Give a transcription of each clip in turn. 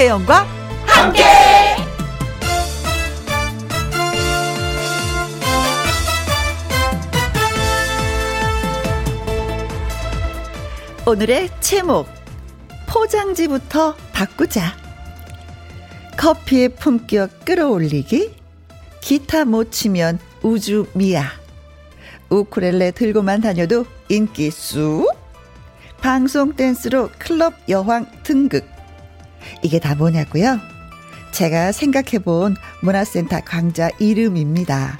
김혜영과 함께. 오늘의 제목 포장지부터 바꾸자. 커피의 품격 끌어올리기. 기타 못 치면 우주 미야. 우쿨렐레 들고만 다녀도 인기 쑥. 방송 댄스로 클럽 여왕 등극. 이게 다 뭐냐고요? 제가 생각해본 문화센터 강좌 이름입니다.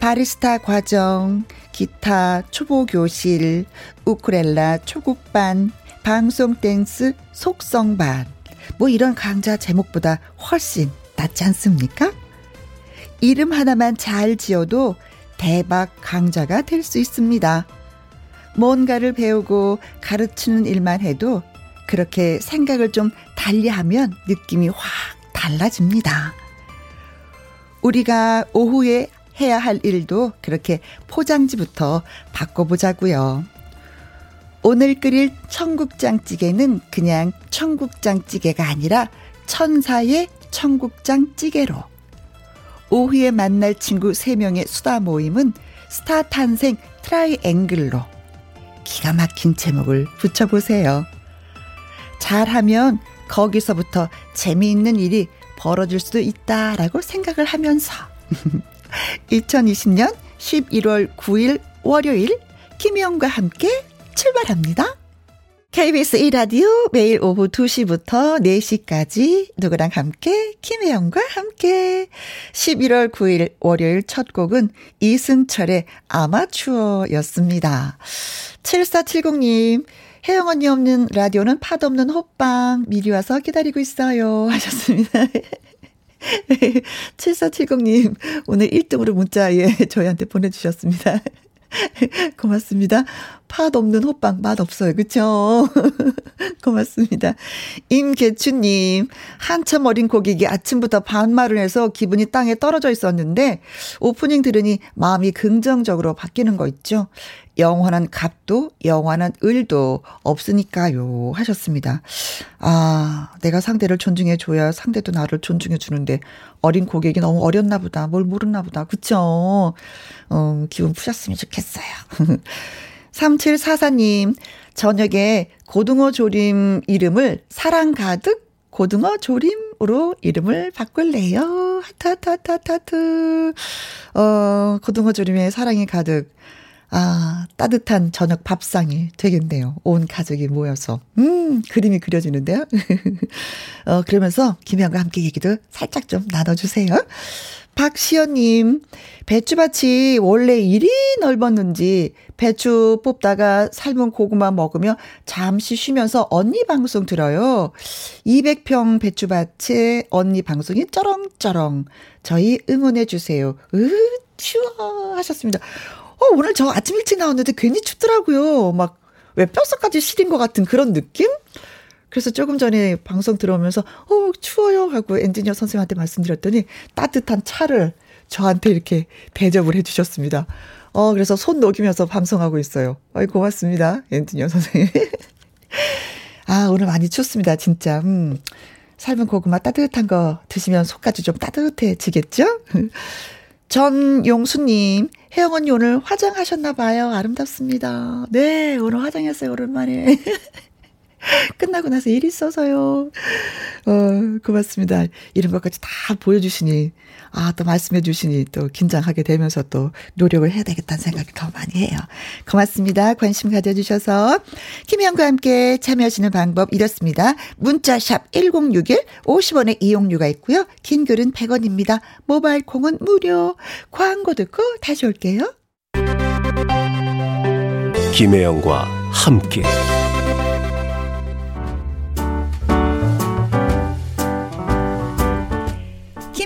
바리스타 과정, 기타 초보 교실, 우쿨렐라 초급반, 방송 댄스 속성반. 뭐 이런 강좌 제목보다 훨씬 낫지 않습니까? 이름 하나만 잘 지어도 대박 강좌가 될 수 있습니다. 뭔가를 배우고 가르치는 일만 해도 그렇게 생각을 좀 달리하면 느낌이 확 달라집니다. 우리가 오후에 해야 할 일도 그렇게 포장지부터 바꿔보자고요. 오늘 끓일 청국장찌개는 그냥 청국장찌개가 아니라 천사의 청국장찌개로. 오후에 만날 친구 3명의 수다 모임은 스타 탄생 트라이앵글로. 기가 막힌 제목을 붙여보세요. 잘하면 거기서부터 재미있는 일이 벌어질 수도 있다라고 생각을 하면서 2020년 11월 9일 월요일 김혜영과 함께 출발합니다. KBS 1라디오 매일 오후 2시부터 4시까지 누구랑 함께 김혜영과 함께 11월 9일 월요일 첫 곡은 이승철의 아마추어였습니다. 7470님 혜영 언니 없는 라디오는 팥 없는 호빵 미리 와서 기다리고 있어요 하셨습니다. 7470님 오늘 1등으로 문자 예 저희한테 보내주셨습니다. 고맙습니다. 팥 없는 호빵 맛 없어요. 그쵸? 고맙습니다. 임계춘님, 한참 어린 고객이 아침부터 반말을 해서 기분이 땅에 떨어져 있었는데, 오프닝 들으니 마음이 긍정적으로 바뀌는 거 있죠? 영원한 값도, 영원한 을도 없으니까요. 하셨습니다. 아, 내가 상대를 존중해 줘야 상대도 나를 존중해 주는데, 어린 고객이 너무 어렸나 보다. 뭘 모르나 보다. 그쵸? 어, 기분 푸셨으면 좋겠어요. 3744님, 저녁에 고등어 조림 이름을 사랑 가득 고등어 조림으로 이름을 바꿀래요. 하트. 어, 고등어 조림에 사랑이 가득. 아, 따뜻한 저녁 밥상이 되겠네요. 온 가족이 모여서. 음, 그림이 그려지는데요. 어, 그러면서 김혜영과 함께 얘기도 살짝 좀 나눠주세요. 박시연님, 배추밭이 원래 이리 넓었는지 배추 뽑다가 삶은 고구마 먹으며 잠시 쉬면서 언니 방송 들어요. 200평 배추밭에 언니 방송이 쩌렁쩌렁. 저희 응원해주세요. 으, 추워. 하셨습니다. 어, 오늘 저 아침 일찍 나왔는데 괜히 춥더라고요. 막, 왜 뼛속까지 시린 것 같은 그런 느낌? 그래서 조금 전에 방송 들어오면서, 어, 추워요. 하고 엔지니어 선생님한테 말씀드렸더니 따뜻한 차를 저한테 이렇게 대접을 해주셨습니다. 어, 그래서 손 녹이면서 방송하고 있어요. 어이, 고맙습니다. 엔지니어 선생님. 아, 오늘 많이 춥습니다. 진짜. 음. 삶은 고구마 따뜻한 거 드시면 속까지 좀 따뜻해지겠죠? 전용수님, 혜영 언니 오늘 화장하셨나봐요. 아름답습니다. 네, 오늘 화장했어요. 오랜만에. 끝나고 나서 일 있어서요. 어, 고맙습니다. 이런 것까지 다 보여주시니, 아, 또 말씀해 주시니 또 긴장하게 되면서 또 노력을 해야 되겠다는 생각이 더 많이 해요. 고맙습니다. 관심 가져주셔서. 김희영과 함께 참여하시는 방법 이렇습니다. 문자샵 1061 50원의 이용료가 있고요. 긴 글은 100원입니다. 모바일 콩은 무료. 광고 듣고 다시 올게요. 김혜영과 함께.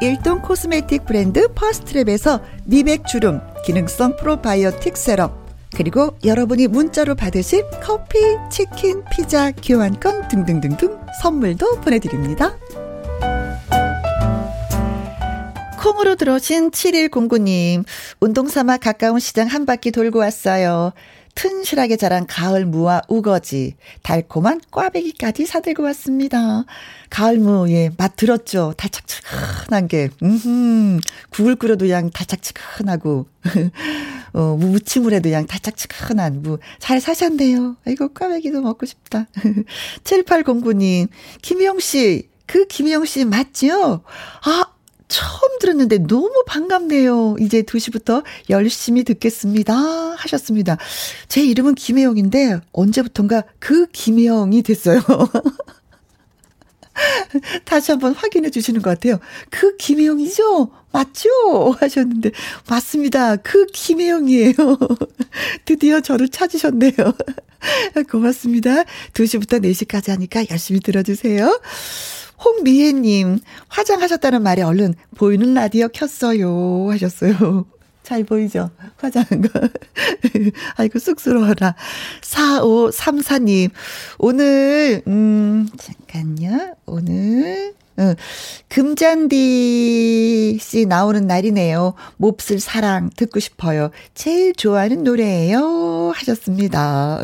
일동 코스메틱 브랜드 퍼스트랩에서 미백 주름 기능성 프로바이오틱 세럼 그리고 여러분이 문자로 받으실 커피, 치킨, 피자, 교환권 등등등등 선물도 보내드립니다. 콩으로 들어오신 7109님, 운동 삼아 가까운 시장 한 바퀴 돌고 왔어요. 튼실하게 자란 가을 무와 우거지, 달콤한 꽈배기까지 사들고 왔습니다. 가을 무, 예, 맛 들었죠? 달짝지근한 게, 음, 국을 끓여도 양 달짝지근하고, 어, 무침을 해도 양 달짝지근한 무, 잘 사셨네요. 이거 꽈배기도 먹고 싶다. 7809님, 김희영 씨, 그 김희영 씨 맞죠? 아, 처음 들었는데 너무 반갑네요. 이제 2시부터 열심히 듣겠습니다. 하셨습니다. 제 이름은 김혜영인데 언제부턴가 그 김혜영이 됐어요. 다시 한번 확인해 주시는 것 같아요. 그 김혜영이죠? 맞죠? 하셨는데, 맞습니다. 그 김혜영이에요. 드디어 저를 찾으셨네요. 고맙습니다. 2시부터 4시까지 하니까 열심히 들어주세요. 홍미애님, 화장하셨다는 말에 얼른 보이는 라디오 켰어요. 하셨어요. 잘 보이죠? 화장한 거. 아이고, 쑥스러워라. 4534님, 오늘, 음, 잠깐요. 오늘, 어, 금잔디 씨 나오는 날이네요. 몹쓸 사랑 듣고 싶어요. 제일 좋아하는 노래예요. 하셨습니다.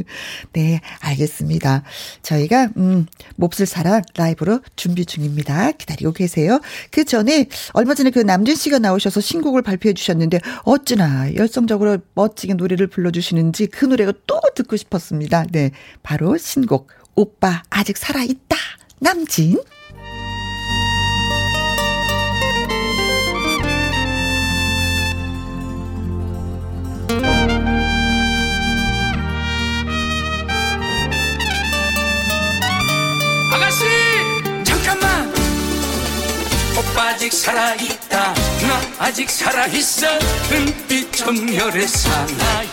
네, 알겠습니다. 저희가 음, 몹쓸 사랑 라이브로 준비 중입니다. 기다리고 계세요. 그 전에 얼마 전에 그 남준 씨가 나오셔서 신곡을 발표해 주셨는데 어찌나 열성적으로 멋지게 노래를 불러 주시는지 그 노래가 또 듣고 싶었습니다. 네, 바로 신곡 오빠 아직 살아 있다. 남진 살아있다. 나 아직 살아있어. 은빛 전멸의 사나이.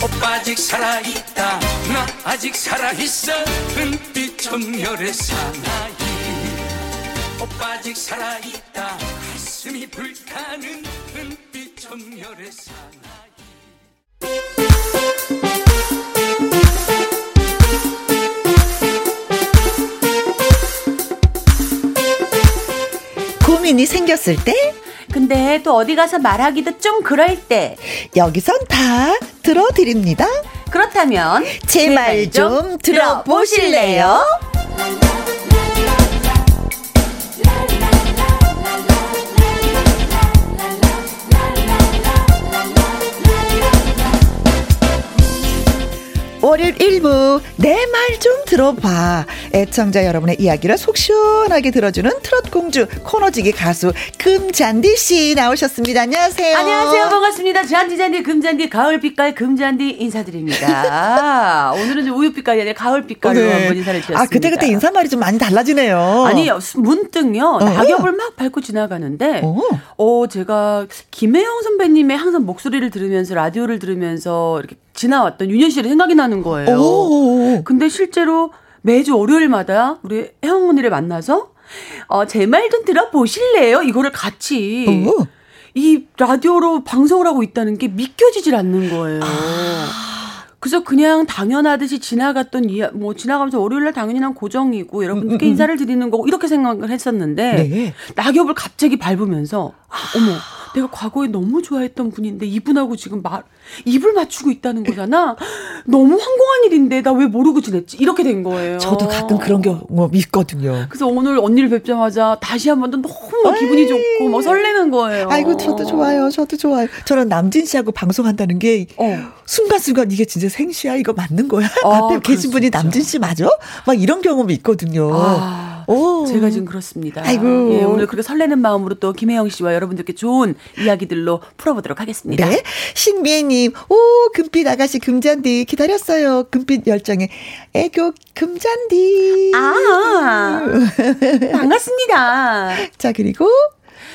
오빠 아직 살아있다. 나 아직 살아있어. 은빛 전멸의 사나이. 오빠 아직 살아있다. 가슴이 불타는 은빛 전멸의 사나이 고민이 생겼을 때 근데 또 어디 가서 말하기도 좀 그럴 때 여기선 다 들어드립니다. 그렇다면 제 말 좀 들어보실래요? 월요일 1부 내 말 좀 들어봐 애청자 여러분의 이야기를 속 시원하게 들어주는 트롯 공주 코너지기 가수 금잔디 씨 나오셨습니다. 안녕하세요. 안녕하세요. 반갑습니다. 잔디잔디 금잔디 가을빛깔 금잔디 인사드립니다. 오늘은 우유빛깔이 아니라 가을빛깔로 네. 한번 인사를 드렸습니다. 아 그때 그때 인사말이 좀 많이 달라지네요. 아니 문득요 어. 낙엽을 막 밟고 지나가는데 어. 어 제가 김혜영 선배님의 항상 목소리를 들으면서 라디오를 들으면서 이렇게 지나왔던 윤현 씨를 생각이 나는 거예요. 오. 근데 실제로 매주 월요일마다 우리 혜영 언니를 만나서 어, 제 말 좀 들어보실래요? 이거를 같이 오. 이 라디오로 방송을 하고 있다는 게 믿겨지질 않는 거예요. 아. 그래서 그냥 당연하듯이 지나갔던 이야 뭐 지나가면서 월요일날 당연히 난 고정이고 여러분들께 음, 음, 음. 인사를 드리는 거고 이렇게 생각을 했었는데 네. 낙엽을 갑자기 밟으면서 어머 내가 과거에 너무 좋아했던 분인데 이분하고 지금 말 입을 맞추고 있다는 거잖아. 너무 황공한 일인데 나 왜 모르고 지냈지? 이렇게 된 거예요. 저도 가끔 그런 경우 있거든요. 그래서 오늘 언니를 뵙자마자 다시 한 번 더 너무 기분이 좋고 뭐 설레는 거예요. 아이고 저도 좋아요. 저도 좋아요. 저는 남진 씨하고 방송한다는 게 어. 순간순간 이게 진짜 생시야 이거 맞는 거야? 아, 앞에 계신 분이 남진 씨 맞아? 막 이런 경험이 있거든요. 아. 오. 제가 지금 그렇습니다. 아이고. 예, 오늘 그렇게 설레는 마음으로 또 김혜영 씨와 여러분들께 좋은 이야기들로 풀어보도록 하겠습니다. 네. 신미애님, 오, 금빛 아가씨 금잔디 기다렸어요. 금빛 열정의 애교 금잔디. 아, 반갑습니다. 자, 그리고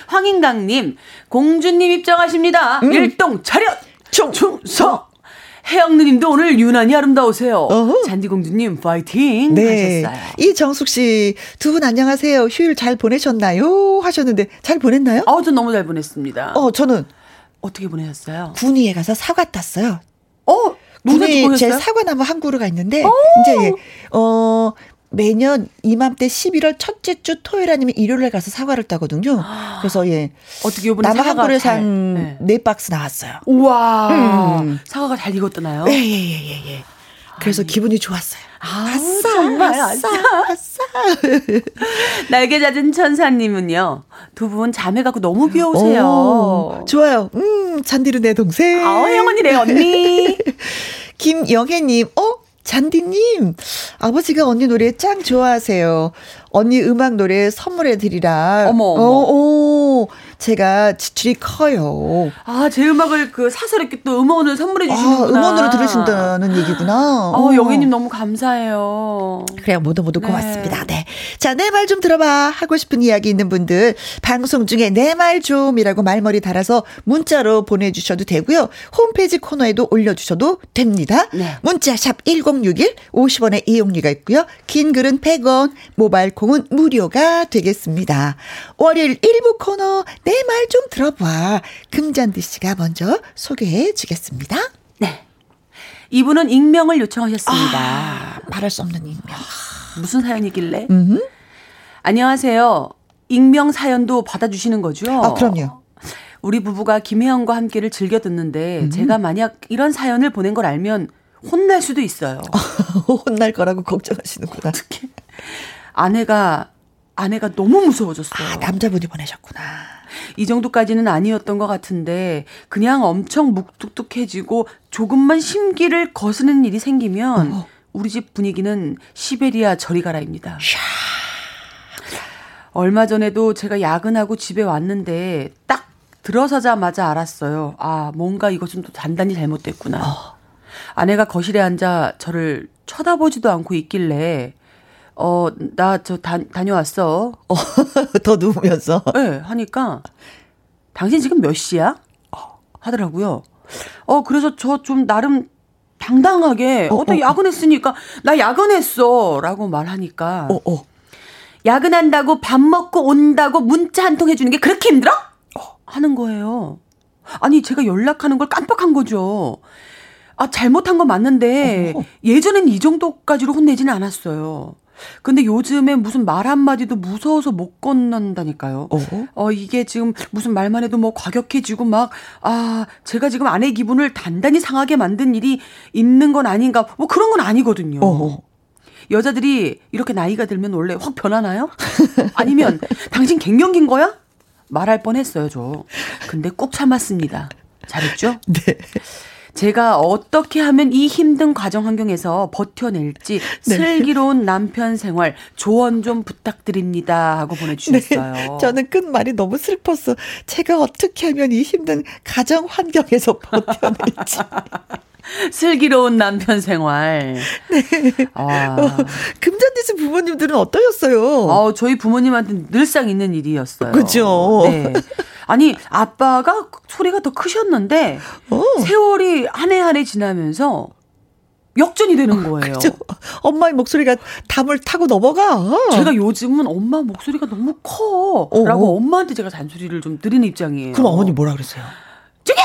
황인강님, 공주님 입장하십니다. 음. 일동 차렷! 충성! 혜영 누님도 오늘 유난히 아름다우세요. 어허. 잔디공주님 파이팅 네. 하셨어요. 이정숙 씨 두 분 안녕하세요. 휴일 잘 보내셨나요? 하셨는데 잘 보냈나요? 어, 전 너무 잘 보냈습니다. 어, 저는 어떻게 보내셨어요? 군위에 가서 사과 땄어요. 어, 군위 제 사과나무 한 그루가 있는데 오. 이제 어 매년 이맘때 11월 첫째 주 토요일 아니면 일요일에 가서 사과를 따거든요. 그래서 예. 어떻게 요번에 나무 한 그루에 산네 네 박스 나왔어요. 우와. 음. 사과가 잘 익었더나요? 예, 예, 예, 예. 예. 그래서 아니. 기분이 좋았어요. 아, 아싸, 정말 아싸, 아싸. 날개 잦은 천사님은요, 두 분 자매 갖고 너무 귀여우세요. 오, 좋아요. 음, 잔디르 내 동생. 아, 형언니 내 언니. 김영애님, 어? 잔디님, 아버지가 언니 노래 짱 좋아하세요. 언니 음악 노래 선물해 드리라. 어머, 어머. 어, 오, 제가 지출이 커요. 아, 제 음악을 그 사서 이렇게 또 음원을 선물해 아, 주시는구나. 아, 음원으로 들으신다는 얘기구나. 어, 어. 영희님 너무 감사해요. 그래요, 모두 모두 네. 고맙습니다. 네. 자, 내 말 좀 들어봐. 하고 싶은 이야기 있는 분들, 방송 중에 내 말 좀이라고 말머리 달아서 문자로 보내주셔도 되고요. 홈페이지 코너에도 올려주셔도 됩니다. 네. 문자 샵 1061, 50원의 이용료가 있고요. 긴 글은 100원, 모바일 콩은 무료가 되겠습니다. 월요일 1부 코너, 내내 말 좀 들어봐. 금잔디 씨가 먼저 소개해 주겠습니다. 네. 이분은 익명을 요청하셨습니다. 아, 말할 수 없는 익명. 무슨 사연이길래? 음흠. 안녕하세요. 익명 사연도 받아주시는 거죠? 아, 그럼요. 우리 부부가 김혜영과 함께를 즐겨 듣는데 음. 제가 만약 이런 사연을 보낸 걸 알면 혼날 수도 있어요. 혼날 거라고 걱정하시는구나. 어떻게? 아내가 아내가 너무 무서워졌어요. 아, 남자분이 보내셨구나. 이 정도까지는 아니었던 것 같은데 그냥 엄청 묵뚝뚝해지고 조금만 심기를 거스는 일이 생기면 어. 우리 집 분위기는 시베리아 저리 가라입니다. 얼마 전에도 제가 야근하고 집에 왔는데 딱 들어서자마자 알았어요. 아, 뭔가 이것은 또 단단히 잘못됐구나. 어. 아내가 거실에 앉아 저를 쳐다보지도 않고 있길래 어, 나 저 다녀왔어. 어, 더 누우면서? 네, 하니까, 당신 지금 몇 시야? 하더라고요. 어, 그래서 저 좀 나름 당당하게, 어, 어, 어 야근했으니까, 나 야근했어. 라고 말하니까, 어, 어. 야근한다고 밥 먹고 온다고 문자 한 통 해주는 게 그렇게 힘들어? 어. 하는 거예요. 아니, 제가 연락하는 걸 깜빡한 거죠. 아, 잘못한 건 맞는데, 어. 예전엔 이 정도까지로 혼내지는 않았어요. 근데 요즘에 무슨 말 한마디도 무서워서 못 건넌다니까요. 어? 어, 이게 지금 무슨 말만 해도 뭐 과격해지고 막, 아, 제가 지금 아내 기분을 단단히 상하게 만든 일이 있는 건 아닌가, 뭐 그런 건 아니거든요. 어. 여자들이 이렇게 나이가 들면 원래 확 변하나요? 아니면 당신 갱년기인 거야? 말할 뻔 했어요, 저. 근데 꼭 참았습니다. 잘했죠? 네. 제가 어떻게 하면 이 힘든 가정 환경에서 버텨낼지 네. 슬기로운 남편 생활 조언 좀 부탁드립니다 하고 보내주셨어요. 네. 저는 끝말이 너무 슬펐어. 제가 어떻게 하면 이 힘든 가정 환경에서 버텨낼지. 슬기로운 남편 생활. 네. 아. 어, 금잔디스 부모님들은 어떠셨어요? 어, 저희 부모님한테 늘상 있는 일이었어요. 그죠. 네. 아니, 아빠가 소리가 더 크셨는데, 어. 세월이 한 해 한 해 지나면서, 역전이 되는 거예요. 그죠? 엄마의 목소리가 담을 타고 넘어가. 제가 요즘은 엄마 목소리가 너무 커. 어. 라고 엄마한테 제가 잔소리를 좀 드리는 입장이에요. 그럼 어머니 뭐라 그랬어요? 저기!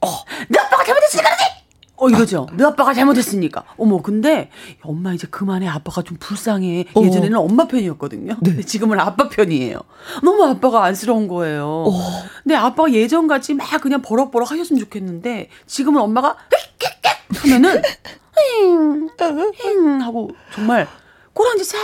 어. 내 아빠가 잘못했으니까 그러지! 어, 이러죠. 너 아빠가 잘못했으니까. 어머, 근데 엄마 이제 그만해. 아빠가 좀 불쌍해. 어. 예전에는 엄마 편이었거든요. 네. 근데 지금은 아빠 편이에요. 너무 아빠가 안쓰러운 거예요. 어. 근데 아빠가 예전 같이 막 그냥 버럭버럭 하셨으면 좋겠는데 지금은 엄마가 하면은 힝 하고 정말 꼬랑지 싹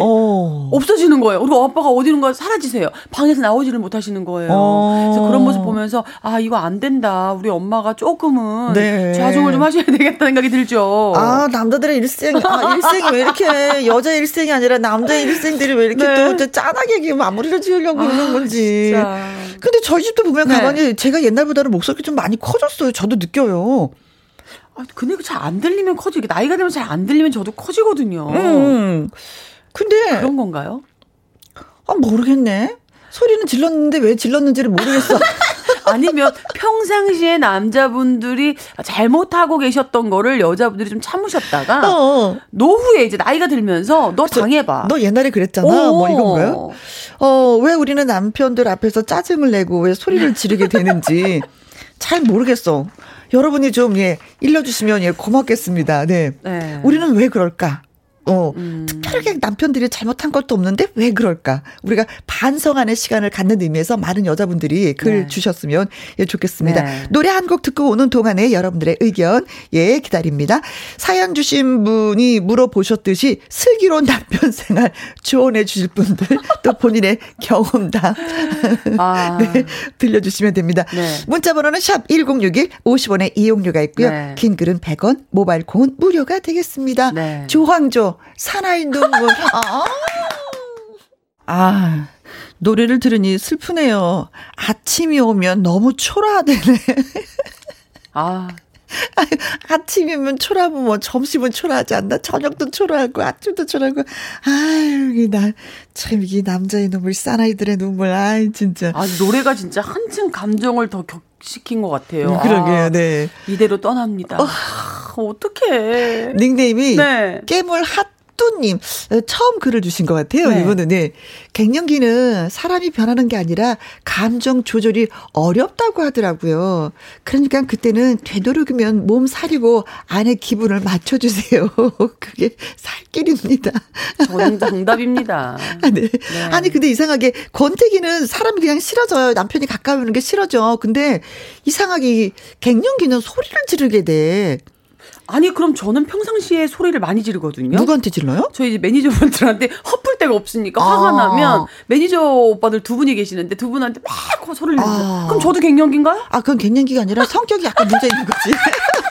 어. 없어지는 거예요. 그리고 아빠가 어디론가 사라지세요. 방에서 나오지를 못하시는 거예요. 어. 그래서 그런 모습 보면서 아 이거 안 된다. 우리 엄마가 조금은 네. 좌종을 좀 하셔야 되겠다는 생각이 들죠. 아 남자들의 일생 아 일생이 왜 이렇게 여자 일생이 아니라 남자 일생들이 왜 이렇게 네. 또 짠하게 마무리를 지으려고 아, 그러는 건지. 진짜. 근데 저희 집도 보면 네. 가만히 제가 옛날보다는 목소리 좀 많이 커졌어요. 저도 느껴요. 아, 근데 잘 안 들리면 커지게 나이가 되면 잘 안 들리면 저도 커지거든요. 음. 근데 그런 건가요? 아 모르겠네. 소리는 질렀는데 왜 질렀는지를 모르겠어. 아니면 평상시에 남자분들이 잘못하고 계셨던 거를 여자분들이 좀 참으셨다가 어. 노후에 이제 나이가 들면서 너 당해봐. 너 옛날에 그랬잖아. 오. 뭐 이건가요? 어, 왜 우리는 남편들 앞에서 짜증을 내고 왜 소리를 지르게 되는지 잘 모르겠어. 여러분이 좀, 예, 일러주시면, 예, 고맙겠습니다. 네. 네. 우리는 왜 그럴까? 어, 음. 특별하게 남편들이 잘못한 것도 없는데 왜 그럴까? 우리가 반성하는 시간을 갖는 의미에서 많은 여자분들이 글 네. 주셨으면 예, 좋겠습니다. 네. 노래 한 곡 듣고 오는 동안에 여러분들의 의견 예 기다립니다. 사연 주신 분이 물어보셨듯이 슬기로운 남편 생활 조언해 주실 분들 또 본인의 경험담 아. 네, 들려주시면 됩니다. 네. 문자 번호는 샵 1061 50원의 이용료가 있고요. 네. 긴 글은 100원 모바일 콩은 무료가 되겠습니다. 네. 조황조 사나이 눈물. 아. 아, 노래를 들으니 슬프네요. 아침이 오면 너무 초라하대네. 아. 아침이면 초라하면 뭐 점심은 초라하지 않나? 저녁도 초라하고 아침도 초라하고. 아유, 이 나, 참, 이게 남자의 눈물, 사나이들의 눈물, 아이, 진짜. 아, 노래가 진짜 한층 감정을 더 격시킨 것 같아요. 그러게요, 아, 네. 이대로 떠납니다. 어. 어떡해. 닉네임이 네. 깨물 핫 뚜님 처음 글을 주신 것 같아요. 네. 이분은 네. 갱년기는 사람이 변하는 게 아니라 감정 조절이 어렵다고 하더라고요. 그러니까 그때는 되도록이면 몸 사리고 안에 기분을 맞춰주세요. 그게 살 길입니다. 정답입니다. 아, 네. 네. 아니 근데 이상하게 권태기는 사람이 그냥 싫어져요. 남편이 가까이 오는 게 싫어져. 근데 이상하게 갱년기는 소리를 지르게 돼. 아니 그럼 저는 평상시에 소리를 많이 지르거든요. 누구한테 질러요? 저희 매니저분들한테 헛풀 데가 없으니까 아. 화가 나면 매니저 오빠들 두 분이 계시는데 두 분한테 막 소리를 내죠. 아. 그럼 저도 갱년기인가요? 아 그건 갱년기가 아니라 성격이 약간 문제 있는 거지.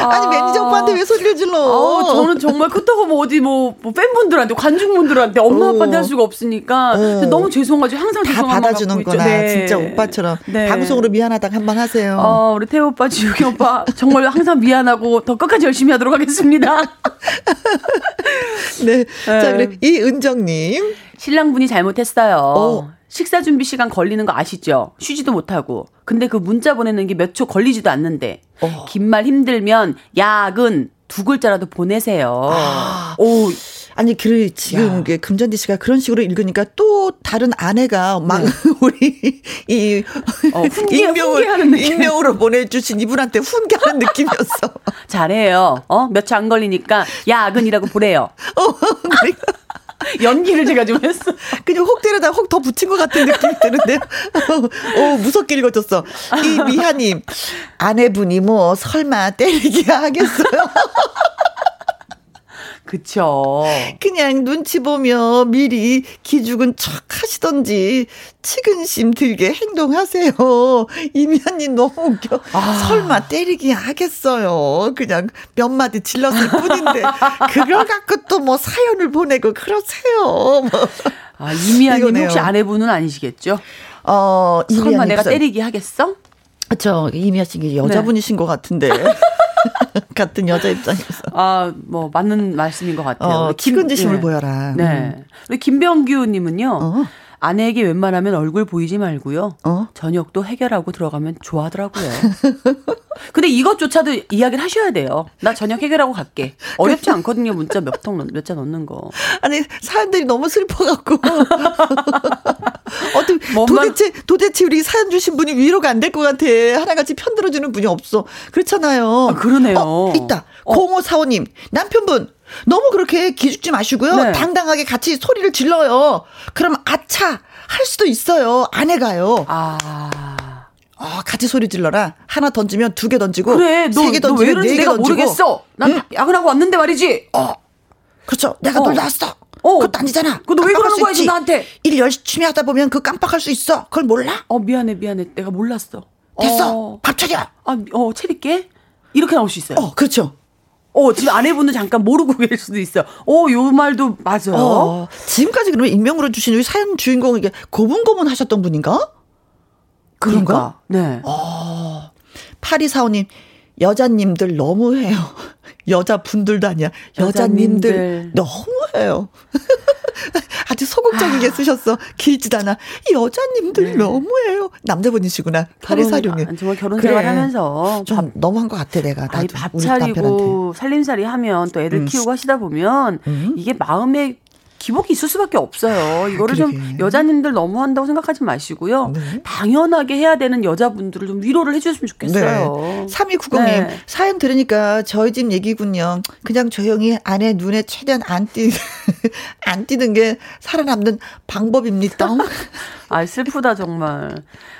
아니 아. 매니저 오빠한테 왜 소리를 질러? 아, 저는 정말 그렇다고 뭐 어디 뭐, 뭐 팬분들한테 관중분들한테 엄마 아빠한테 할 수가 없으니까 어. 너무 죄송하죠. 항상 다 받아주는구나. 네. 진짜 오빠처럼 네. 방송으로 미안하다 한번 하세요. 어, 우리 태우 오빠, 지욱이 오빠 정말 항상 미안하고 더 끝까지 열심히 하도록 하겠습니다. 네. 네. 자 그래 이은정님 신랑분이 잘못했어요. 어. 식사 준비 시간 걸리는 거 아시죠? 쉬지도 못하고. 근데 그 문자 보내는 게 몇 초 걸리지도 않는데. 어. 긴말 힘들면 야근 두 글자라도 보내세요. 아. 오. 아니, 그, 지금, 그 금잔디 씨가 그런 식으로 읽으니까 또 다른 아내가 막, 네. 우리, 이, 어, 훈계, 익명을, 익명으로 보내주신 이분한테 훈계하는 느낌이었어. 잘해요. 어? 몇 초 안 걸리니까 야근이라고 보래요. 어, 그러니까. 연기를 제가 좀 했어. 그냥 혹 때려다 혹 더 붙인 것 같은 느낌이 드는데요. 어, 무섭게 읽어줬어. 이 미하님, 아내분이 뭐 설마 때리기 하겠어요? 그쵸. 그냥 눈치 보며 미리 기죽은 척 하시던지 치근심 들게 행동하세요. 이면님 너무 웃겨. 아. 설마 때리기 하겠어요. 그냥 몇 마디 질렀을 뿐인데 그걸 갖고 또 뭐 사연을 보내고 그러세요. 뭐. 아, 이미아님 혹시 아내분은 아니시겠죠? 어, 설마 내가 때리기 하겠어? 그렇죠. 이미아 씨 여자분이신 네. 것 같은데. 같은 여자 입장에서. 아, 뭐 맞는 말씀인 것 같아요. 어, 치근지심을 네. 보여라. 네. 우리 김병규 님은요. 어. 아내에게 웬만하면 얼굴 보이지 말고요. 어? 저녁도 해결하고 들어가면 좋아하더라고요. 근데 이것조차도 이야기를 하셔야 돼요. 나 저녁 해결하고 갈게. 어렵지 않거든요. 문자 몇 통, 몇 자 넣는 거. 아니, 사연들이 너무 슬퍼갖고. 어떻게, 도대체, 도대체 우리 사연 주신 분이 위로가 안 될 것 같아. 하나같이 편들어주는 분이 없어. 그렇잖아요. 아, 그러네요. 어, 있다. 어. 0545님, 남편분. 너무 그렇게 기죽지 마시고요. 네. 당당하게 같이 소리를 질러요. 그럼 아차 할 수도 있어요. 아내가요. 아. 어, 같이 소리 질러라. 하나 던지면 두 개 던지고 그래, 세개 던지면 네개 던지고. 모르겠어. 난 응? 야근하고 왔는데 말이지. 어. 그렇죠. 내가 어. 널 낳았어. 어. 그것도 아니잖아. 그거 왜 그러는 거야, 나한테? 일 열심히 하다 보면 그 깜빡할 수 있어. 그걸 몰라? 어, 미안해, 미안해. 내가 몰랐어. 됐어. 어. 밥 차려. 아, 어, 차릴게. 이렇게 나올 수 있어요. 어, 그렇죠. 어, 지금 아내분은 잠깐 모르고 계실 수도 있어요. 어, 요 말도 맞아요. 어, 지금까지 그러면 익명으로 주신 우리 사연 주인공 이게 고분고분 하셨던 분인가? 그런가? 네. 어, 파리사오님, 여자님들 너무해요. 여자분들도 아니야. 여자님들, 여자님들. 너무해요. 아주 소극적이게 아. 쓰셨어. 길지도 않아. 여자님들 네. 너무해요. 남자분이시구나. 파리사룡이. 정말 결혼 생활 그래. 하면서. 좀 밥, 너무한 것 같아, 내가. 나도. 아니, 밥 차리고 살림살이 하면 또 애들 음. 키우고 하시다 보면 음. 이게 마음에 기복이 있을 수밖에 없어요. 이거를 그러게. 좀 여자님들 너무 한다고 생각하지 마시고요. 네. 당연하게 해야 되는 여자분들을 좀 위로를 해주셨으면 좋겠어요. 네. 3290님, 네. 사연 들으니까 저희 집 얘기군요. 그냥 조용히 아내 눈에 최대한 안 띄, 안 띄는 게 살아남는 방법입니다. 아, 슬프다, 정말.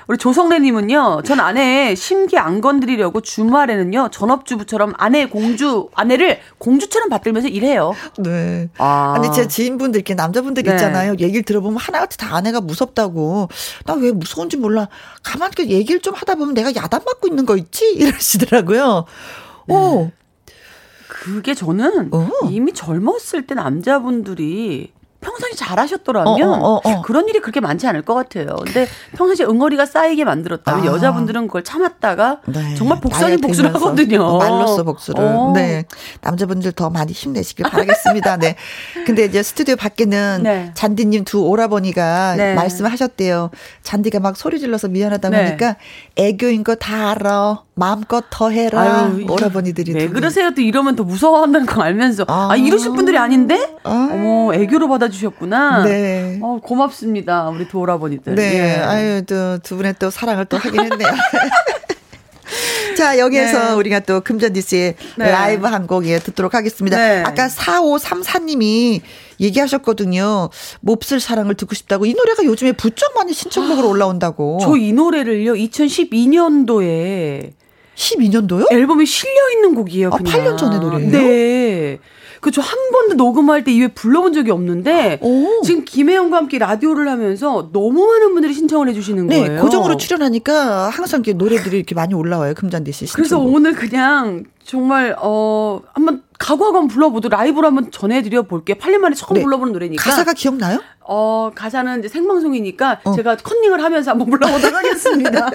우리 조성래님은요, 전 아내 심기 안 건드리려고 주말에는요, 전업주부처럼 아내 공주, 아내를 공주처럼 받들면서 일해요. 네. 아. 아니, 제 지인분들, 이렇게 남자분들 네. 있잖아요. 얘기를 들어보면 하나같이 다 아내가 무섭다고. 나 왜 무서운지 몰라. 가만히 얘기를 좀 하다 보면 내가 야단 맞고 있는 거 있지? 이러시더라고요. 네. 오. 그게 저는 어. 이미 젊었을 때 남자분들이 평상시 잘하셨더라면 어, 어, 어, 어, 그런 일이 그렇게 많지 않을 것 같아요. 근데 평상시 응어리가 쌓이게 만들었다면 아. 여자분들은 그걸 참았다가 네. 정말 복수 아닌 복수를 하거든요. 어, 말로써 복수를. 어. 네. 남자분들 더 많이 힘내시길 바라겠습니다. 네. 근데 이제 스튜디오 밖에는 네. 잔디님 두 오라버니가 네. 말씀을 하셨대요. 잔디가 막 소리 질러서 미안하다 보니까 네. 애교인 거 다 알아. 마음껏 더 해라. 아유, 오라버니들이. 왜 그러세요? 또 이러면 또 무서워한다는 거 알면서. 아, 아 이러실 분들이 아닌데? 아. 어머, 애교로 받아 주셨구나. 네. 어, 고맙습니다. 우리 두 오라버니들. 네. 예. 아유, 또 두 분의 또 사랑을 또 하긴 했네요. 자, 여기에서 네. 우리가 또 금잔디 씨의 네. 라이브 한곡 예, 듣도록 하겠습니다. 네. 아까 4534님이 얘기하셨거든요. 몹쓸 사랑을 듣고 싶다고. 이 노래가 요즘에 부쩍 많이 신청곡으로 아, 올라온다고. 저 이 노래를요, 2012년도에 12년도요? 앨범에 실려 있는 곡이에요. 그냥. 아, 8년 전의 노래예요? 네. 그저 한 번도 녹음할 때 이외 불러본 적이 없는데 오. 지금 김혜영과 함께 라디오를 하면서 너무 많은 분들이 신청을 해주시는 네, 거예요. 네, 고정으로 출연하니까 항상 이렇게 노래들이 이렇게 많이 올라와요. 금잔디 씨. 그래서 오늘 그냥 정말 어 한번 각오하고 한번 불러보도 라이브로 한번 전해드려 볼게요. 8년 만에 처음 네. 불러보는 노래니까. 가사가 기억나요? 어 가사는 이제 생방송이니까 어. 제가 컨닝을 하면서 한번 불러보도록 하겠습니다.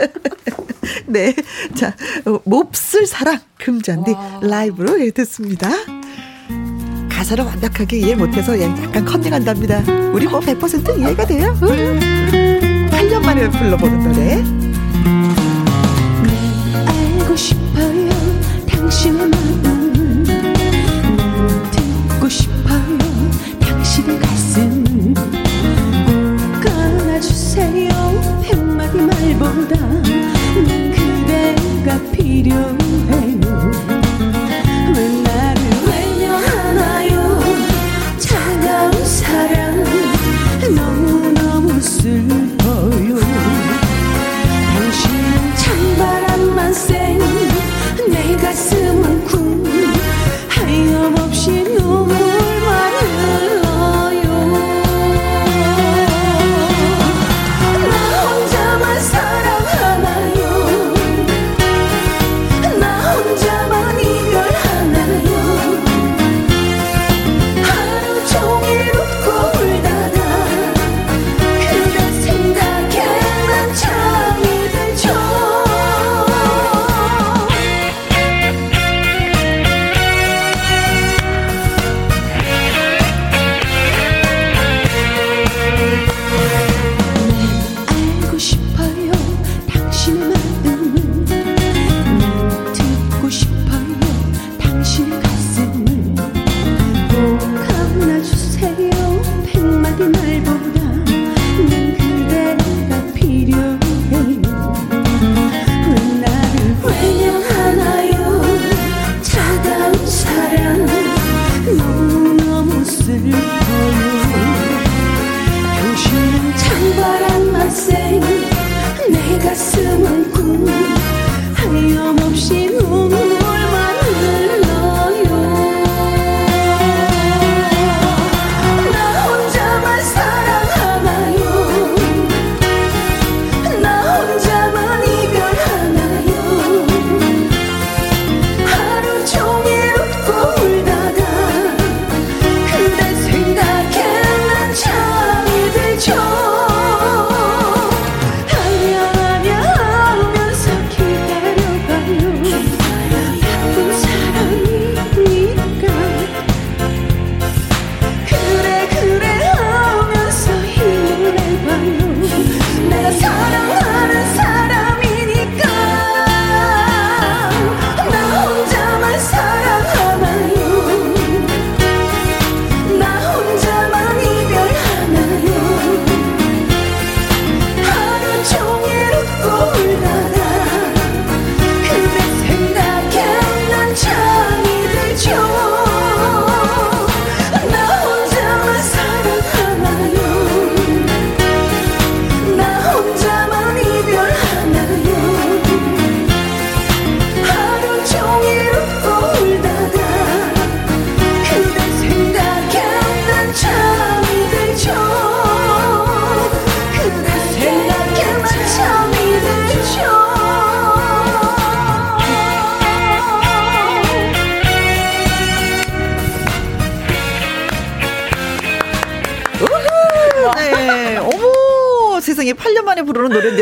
네, 자 몹쓸 사랑 금잔디 와. 라이브로 예, 듣습니다. 가사를 완벽하게 이해 못해서 약간 컨닝한답니다. 우리 뭐 100% 이해가 돼요. 8년 만에 불러보는 노래. 알고 싶어요 당신의 마음 듣고 싶어요 당신의 가슴 꼭 안아주세요 백마디 말보다 그대가 필요해요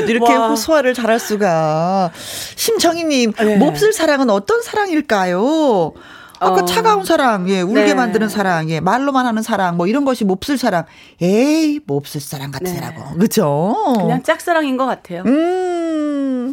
부르는 노래인데도 이렇게 와. 소화를 잘할 수가. 심정희님, 네. 몹쓸 사랑은 어떤 사랑일까요? 아까 어. 차가운 사랑, 예, 울게 네. 만드는 사랑, 예, 말로만 하는 사랑, 뭐 이런 것이 몹쓸 사랑. 에이, 몹쓸 사랑 같으라고. 네. 그죠? 그냥 짝사랑인 것 같아요. 음,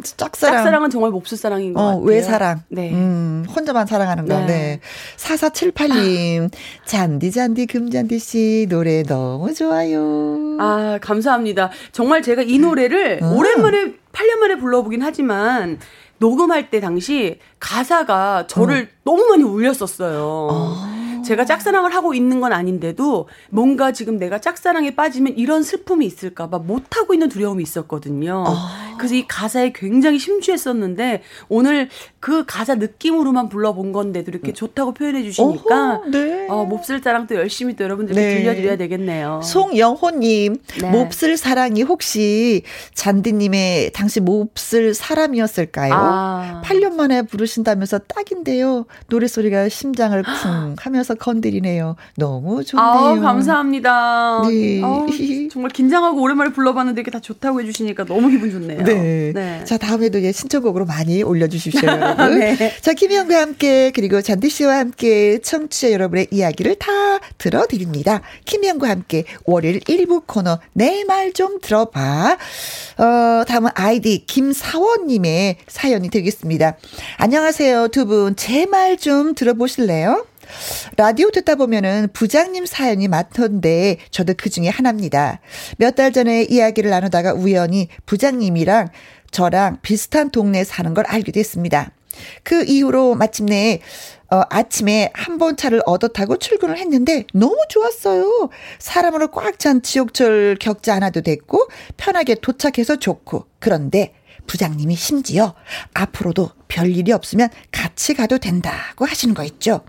짝사랑. 짝사랑은 정말 몹쓸 사랑인 것 어, 같아요. 왜 사랑? 네. 음, 혼자만 사랑하는 거. 네. 네. 4478님, 잔디, 잔디, 금잔디 씨, 노래 너무 좋아요. 아, 감사합니다. 정말 제가 이 노래를 음. 오랜만에, 8년 만에 불러보긴 하지만, 녹음할 때 당시 가사가 저를 어. 너무 많이 울렸었어요. 어. 제가 짝사랑을 하고 있는 건 아닌데도 뭔가 지금 내가 짝사랑에 빠지면 이런 슬픔이 있을까봐 못하고 있는 두려움이 있었거든요. 어. 그래서 이 가사에 굉장히 심취했었는데 오늘 그 가사 느낌으로만 불러본 건데도 이렇게 좋다고 표현해 주시니까 네. 어, 몹쓸 사랑 또 열심히 또 여러분들께 네. 들려드려야 되겠네요. 송영호님 네. 몹쓸 사랑이 혹시 잔디님의 당시 몹쓸 사람이었을까요? 아. 8년 만에 부르신다면서 딱인데요. 노래소리가 심장을 쿵 하면서 건드리네요. 너무 좋네요. 아 감사합니다. 네. 아우, 정말 긴장하고 오랜만에 불러봤는데 이렇게 다 좋다고 해주시니까 너무 기분 좋네요. 네. 네. 자, 다음에도 예, 신청곡으로 많이 올려주십시오, 여러분. 네. 자, 김희영과 함께, 그리고 잔디 씨와 함께 청취자 여러분의 이야기를 다 들어드립니다. 김희영과 함께 월요일 1부 코너, 내 말 좀 들어봐. 어, 다음은 아이디 김사원님의 사연이 되겠습니다. 안녕하세요, 두 분. 제 말 좀 들어보실래요? 라디오 듣다 보면은 부장님 사연이 많던데 저도 그 중에 하나입니다. 몇 달 전에 이야기를 나누다가 우연히 부장님이랑 저랑 비슷한 동네에 사는 걸 알게 됐습니다. 그 이후로 마침내 어, 아침에 한 번 차를 얻어 타고 출근을 했는데 너무 좋았어요. 사람으로 꽉 찬 지옥철 겪지 않아도 됐고 편하게 도착해서 좋고 그런데 부장님이 심지어 앞으로도 별 일이 없으면 같이 가도 된다고 하시는 거 있죠.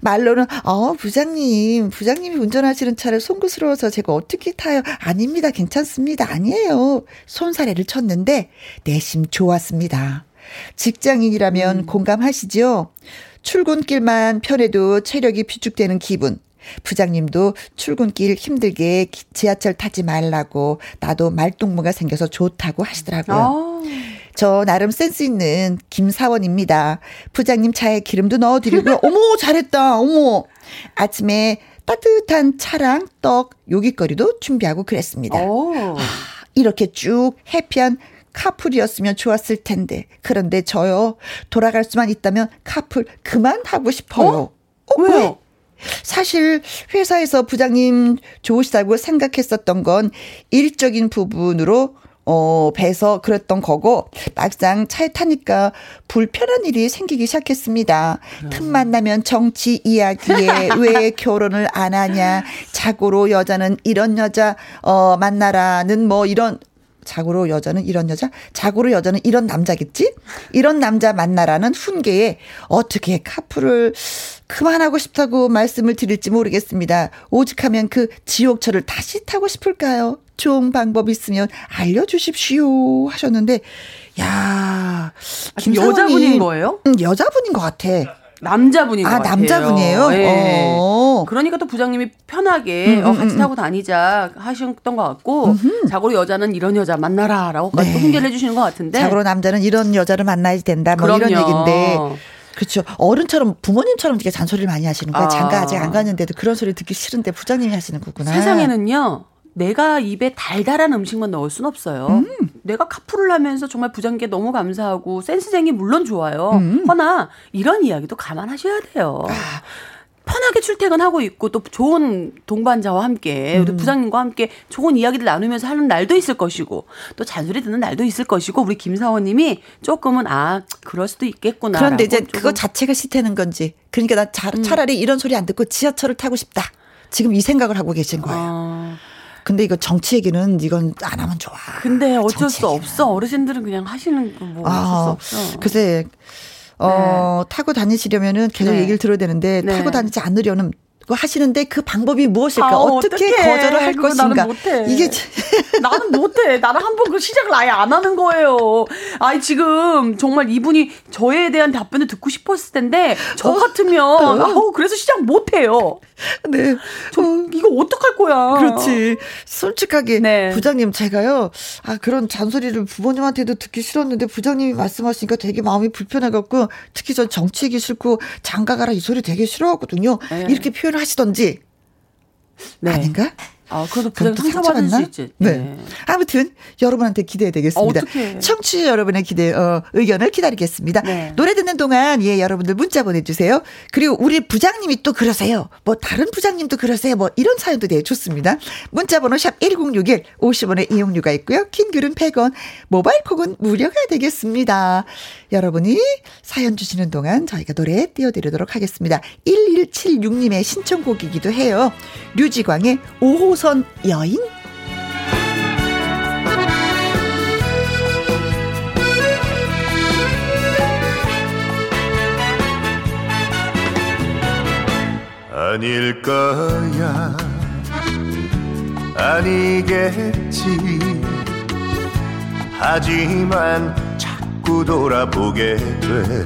말로는 어 부장님 부장님이 운전하시는 차를 송구스러워서 제가 어떻게 타요? 아닙니다. 괜찮습니다. 아니에요. 손사래를 쳤는데 내심 좋았습니다. 직장인이라면 음. 공감하시죠 출근길만 편해도 체력이 비축되는 기분. 부장님도 출근길 힘들게 지하철 타지 말라고 나도 말동무가 생겨서 좋다고 하시더라고요. 아. 저 나름 센스 있는 김사원입니다. 부장님 차에 기름도 넣어드리고요. 어머 잘했다. 어머 아침에 따뜻한 차랑 떡 요깃거리도 준비하고 그랬습니다. 아, 이렇게 쭉 해피한 카풀이었으면 좋았을 텐데 그런데 저요 돌아갈 수만 있다면 카풀 그만하고 싶어요. 어? 어, 왜요? 사실 회사에서 부장님 좋으시다고 생각했었던 건 일적인 부분으로 어, 배서 그랬던 거고, 막상 차에 타니까 불편한 일이 생기기 시작했습니다. 음. 틈만 나면 정치 이야기에 왜 결혼을 안 하냐, 자고로 여자는 이런 여자, 어, 만나라는 뭐 이런, 자고로 여자는 이런 여자, 자고로 여자는 이런 남자겠지? 이런 남자 만나라는 훈계에 어떻게 카풀을 그만하고 싶다고 말씀을 드릴지 모르겠습니다. 오직하면 그 지옥철을 다시 타고 싶을까요? 좋은 방법 있으면 알려주십시오 하셨는데, 야, 여자분인 거예요? 응, 여자분인 것 같아. 남자분인 아, 것 같아요. 남자분이에요? 네. 어. 그러니까 또 부장님이 편하게 음, 음, 어, 같이 음, 음. 타고 다니자 하셨던 것 같고 음흠. 자고로 여자는 이런 여자 만나라라고 네. 또 훈계를 해주시는 것 같은데 자고로 남자는 이런 여자를 만나야 된다 뭐 그럼요. 이런 얘기인데 그렇죠. 어른처럼 부모님처럼 되게 잔소리를 많이 하시는 거예요. 아. 장가 아직 안 갔는데도 그런 소리 듣기 싫은데 부장님이 하시는 거구나. 세상에는요. 내가 입에 달달한 음식만 넣을 순 없어요. 음. 내가 카풀을 하면서 정말 부장께 너무 감사하고 센스쟁이 물론 좋아요. 음. 허나 이런 이야기도 감안하셔야 돼요. 아. 편하게 출퇴근하고 있고 또 좋은 동반자와 함께 우리 음. 부장님과 함께 좋은 이야기를 나누면서 하는 날도 있을 것이고 또 잔소리 듣는 날도 있을 것이고 우리 김사원님이 조금은 아 그럴 수도 있겠구나. 그런데 이제 그거 자체가 싫다는 건지 그러니까 나 차, 음. 차라리 이런 소리 안 듣고 지하철을 타고 싶다. 지금 이 생각을 하고 계신 거예요. 아. 근데 이거 정치 얘기는 이건 안 하면 좋아. 근데 어쩔 수 없어. 어르신들은 그냥 하시는 거뭐 아, 어쩔 수 없어. 글쎄 어, 네. 타고 다니시려면은 계속 네. 얘기를 들어야 되는데 네. 타고 다니지 않으려는 하시는데 그 방법이 무엇일까? 아, 어떻게 어떡해. 거절을 할 것인가? 이게 나는 못해. 나는 한 번 그 시작을 아예 안 하는 거예요. 아니 지금 정말 이분이 저에 대한 답변을 듣고 싶었을 텐데 저 어. 같으면 어. 아우 그래서 시작 못해요. 네. 저 어. 이거 어떡할 거야. 그렇지. 솔직하게 네. 부장님 제가요. 아 그런 잔소리를 부모님한테도 듣기 싫었는데 부장님이 말씀하시니까 되게 마음이 불편해 갖고 특히 전 정치하기 싫고 장가 가라 이 소리 되게 싫어하거든요. 네. 이렇게 표현을 하시던지 네. 아닌가? 아, 그래도 부장 상처받을 수 있지. 네. 네. 아무튼 여러분한테 기대해 되겠습니다. 어, 청취 여러분의 기대 어, 의견을 기다리겠습니다. 네. 노래 듣는 동안 예 여러분들 문자 보내주세요. 그리고 우리 부장님이 또 그러세요. 뭐 다른 부장님도 그러세요. 뭐 이런 사연도 네 좋습니다. 문자번호 샵 #1061 50원의 이용료가 있고요. 킹글은 100원, 모바일 콕은 무료가 되겠습니다. 여러분이 사연 주시는 동안 저희가 노래 띄워드리도록 하겠습니다. 1176님의 신청곡이기도 해요. 류지광의 5호 선 여인? 아닐 거야 아니겠지 하지만 자꾸 돌아보게 돼.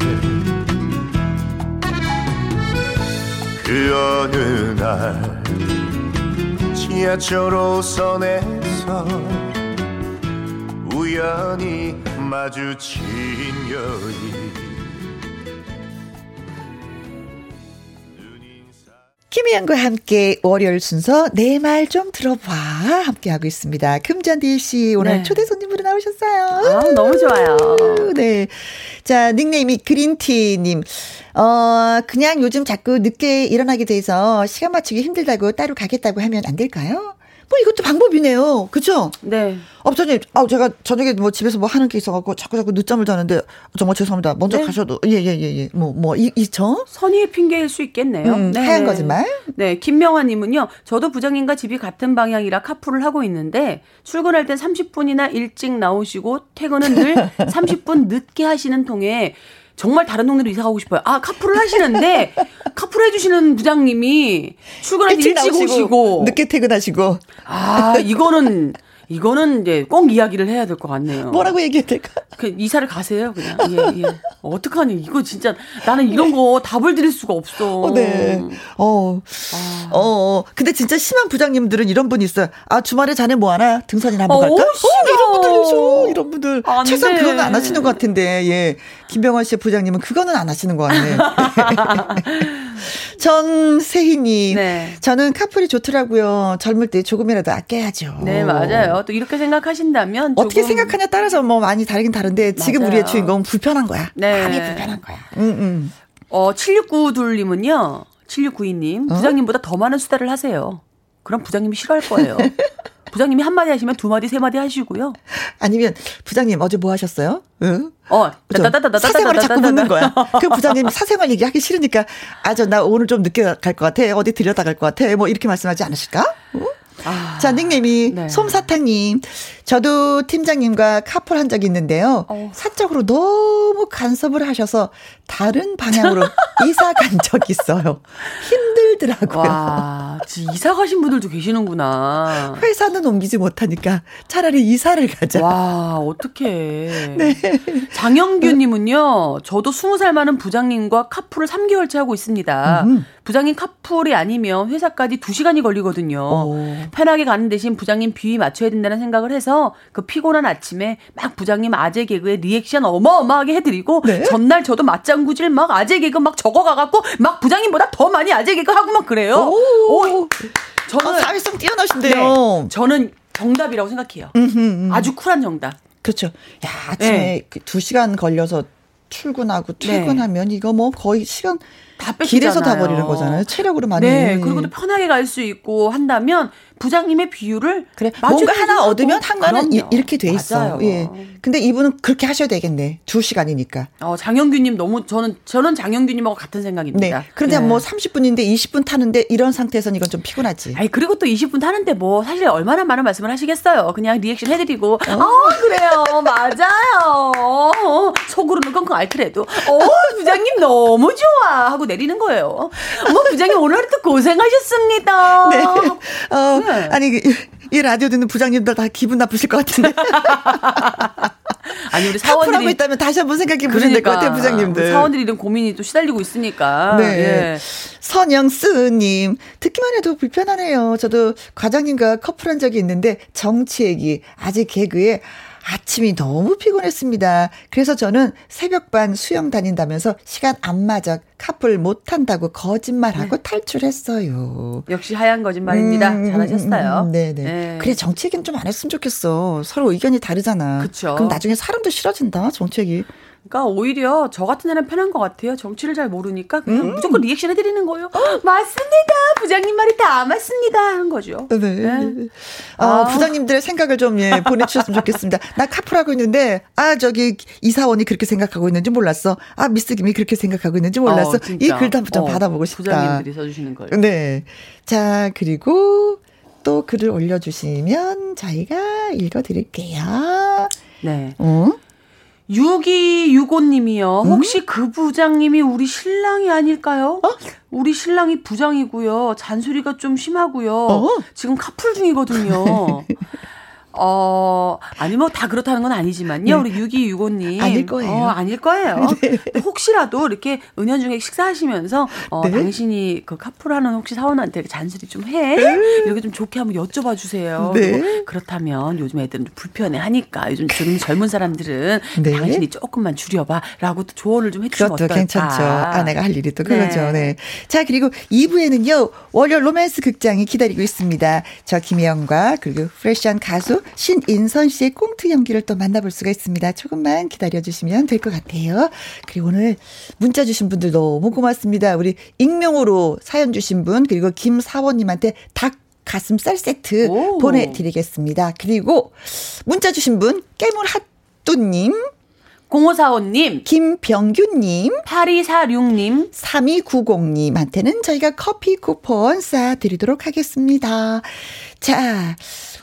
그 어느 날 지하철 호선에서 우연히 마주친 여인 김희영과 함께 월요일 순서 내 말 좀 들어봐 함께하고 있습니다. 금잔디 씨 오늘 네. 초대 손님으로 나오셨어요. 아, 너무 좋아요. 네. 자, 닉네임이 그린티님. 어, 그냥 요즘 자꾸 늦게 일어나게 돼서 시간 맞추기 힘들다고 따로 가겠다고 하면 안 될까요? 뭐 이것도 방법이네요. 그죠? 네. 업자님, 아, 제가 저녁에 뭐 집에서 뭐 하는 게 있어갖고 자꾸 자꾸 늦잠을 자는데 정말 죄송합니다. 먼저 네. 가셔도, 예, 예, 예, 예. 뭐, 뭐, 이, 이죠? 선의의 핑계일 수 있겠네요. 음, 네. 하얀 거짓말? 네. 김명환님은요, 저도 부장님과 집이 같은 방향이라 카풀을 하고 있는데, 출근할 땐 30분이나 일찍 나오시고, 퇴근은 늘 30분 늦게 하시는 통에, 정말 다른 동네로 이사 가고 싶어요. 아, 카풀을 하시는데 카풀 해주시는 부장님이 출근할 때 일찍, 오시고 늦게 퇴근하시고. 아, 이거는 이거는 이제 꼭 이야기를 해야 될 것 같네요. 뭐라고 얘기해야 될까? 그 이사를 가세요, 그냥. 예, 예. 어떡하니? 이거 진짜 나는 이런 거 답을 드릴 수가 없어. 어, 네. 어. 아. 어, 어. 근데 진짜 심한 부장님들은 이런 분이 있어요. 아, 주말에 자네 뭐 하나? 등산이나 한번 어, 갈까? 어, 이런 분들 있어. 이런 분들. 최소한 그거는 안 하시는 것 같은데. 예. 김병환 씨의 부장님은 그거는 안 하시는 것 같네. 전세희님. 네. 저는 카풀이 좋더라고요. 젊을 때 조금이라도 아껴야죠. 네, 맞아요. 또 이렇게 생각하신다면. 어떻게 생각하냐 따라서 뭐 많이 다르긴 다른데 지금 맞아요. 우리의 주인공은 불편한 거야. 네. 마음이 불편한 거야. 응, 응. 어, 7692님은요. 7692님. 어? 부장님보다 더 많은 수다를 하세요. 그럼 부장님이 싫어할 거예요. 부장님이 한마디 하시면 두 마디, 세 마디 하시고요. 아니면 부장님 어제 뭐 하셨어요? 응? 어, 사생활을 자꾸 묻는 거야. 그 부장님 사생활 얘기하기 싫으니까 아, 저 나 오늘 좀 늦게 갈 것 같아. 어디 들렸다 갈 것 같아. 뭐 이렇게 말씀하지 않으실까? 응? 아, 자, 닉네임이 네. 솜사탕님. 저도 팀장님과 카풀 한 적이 있는데요. 어. 사적으로 너무 간섭을 하셔서 다른 방향으로 이사 간 적이 있어요. 힘들더라고요. 와, 이사 가신 분들도 계시는구나. 회사는 옮기지 못하니까 차라리 이사를 가자. 와, 어떡해. 네. 장영규님은요, 저도 20살 많은 부장님과 카풀을 3개월째 하고 있습니다. 음. 부장님 카풀이 아니면 회사까지 2시간이 걸리거든요. 오. 편하게 가는 대신 부장님 비위 맞춰야 된다는 생각을 해서 그 피곤한 아침에 막 부장님 아재 개그에 리액션 어마어마하게 해드리고 네? 전날 저도 맞장구질 막 아재 개그 막 적어가갖고 막 부장님보다 더 많이 아재 개그 하고 막 그래요. 오. 오. 저는 아, 사회성 뛰어나신데요. 네, 저는 정답이라고 생각해요. 음흠, 음. 아주 쿨한 정답. 그렇죠. 야, 아침에 네. 그 2시간 걸려서 출근하고 네. 퇴근하면 네. 이거 뭐 거의 시간 다 길에서 다 버리는 거잖아요. 체력으로 많이. 네. 그리고 또 편하게 갈 수 있고 한다면 부장님의 비율을 그래 뭔가 하나 얻으면 한가는 이렇게 돼 있어. 맞아요. 예. 근데 이분은 그렇게 하셔야 되겠네. 두 시간이니까. 어, 장영규님 너무 저는 저는 장영규님하고 같은 생각입니다. 네. 그런데 네. 뭐 30분인데 20분 타는데 이런 상태에서는 이건 좀 피곤하지. 아니 그리고 또 20분 타는데 뭐 사실 얼마나 많은 말씀을 하시겠어요. 그냥 리액션 해드리고 어, 어 그래요 맞아요. 속으로는 끙끙 앓더라도 어 부장님 너무 좋아 하고 내리는 거예요. 뭐 부장님 오늘 또 고생하셨습니다. 네. 어, 네. 아니 이 라디오 듣는 부장님들 다 기분 나쁘실 것 같은데. 아니 우리 사원들이 하고 있다면 다시 한번 생각해 보셔야 그러니까, 될것 같아요, 부장님들. 사원들이 이런 고민이 또 시달리고 있으니까. 네. 예. 선영스님 듣기만 해도 불편하네요. 저도 과장님과 커플한 적이 있는데 정치 얘기 아직 개그에 아침이 너무 피곤했습니다. 그래서 저는 새벽반 수영 다닌다면서 시간 안 맞아 카풀 못 한다고 거짓말하고 네. 탈출했어요. 역시 하얀 거짓말입니다. 음, 잘하셨어요. 음, 네네. 네. 그래 정치 얘기는 좀안 했으면 좋겠어. 서로 의견이 다르잖아. 그쵸. 그럼 나중에 사람도 싫어진다. 얘기. 그러니까 오히려 저 같은 애는 편한 것 같아요. 정치를 잘 모르니까 그냥 음. 무조건 리액션 해드리는 거예요. 어, 맞습니다. 부장님 말이 다 맞습니다. 한 거죠. 네. 네. 아, 아. 부장님들의 생각을 좀 예, 보내주셨으면 좋겠습니다. 나 카풀하고 있는데 아 저기 이사원이 그렇게 생각하고 있는지 몰랐어. 아 미스 김이 그렇게 생각하고 있는지 몰랐어. 어, 이 글도 한번 좀 어, 받아보고 싶다. 부장님들이 써주시는 걸. 네. 자 그리고 또 글을 올려주시면 저희가 읽어드릴게요. 네. 어? 6265님이요. 혹시 음? 그 부장님이 우리 신랑이 아닐까요? 어? 우리 신랑이 부장이고요. 잔소리가 좀 심하고요. 어? 지금 카풀 중이거든요. 어, 아니, 뭐, 다 그렇다는 건 아니지만요. 네. 우리 6265님. 아닐 거예요. 어, 아닐 거예요. 네. 혹시라도 이렇게 은연 중에 식사하시면서, 어, 네. 당신이 그 카풀하는 혹시 사원한테 잔소리 좀 해? 네. 이렇게 좀 좋게 한번 여쭤봐 주세요. 네. 그렇다면 요즘 애들은 좀 불편해 하니까 요즘 좀 젊은 사람들은 네. 당신이 조금만 줄여봐. 라고 또 조언을 좀 해주시면 어떨까. 괜찮죠. 아 내가 할 일이 또 그거죠. 네. 자, 그리고 2부에는요, 월요 로맨스 극장이 기다리고 있습니다. 저 김혜영과 그리고 프레시한 가수 신인선 씨의 꽁트 연기를 또 만나볼 수가 있습니다. 조금만 기다려주시면 될 것 같아요. 그리고 오늘 문자 주신 분들 너무 고맙습니다. 우리 익명으로 사연 주신 분, 그리고 김사원님한테 닭 가슴살 세트 오. 보내드리겠습니다. 그리고 문자 주신 분, 깨물 핫뚜님, 0545님, 김병규님, 8246님, 3290님한테는 저희가 커피 쿠폰 쏴드리도록 하겠습니다. 자,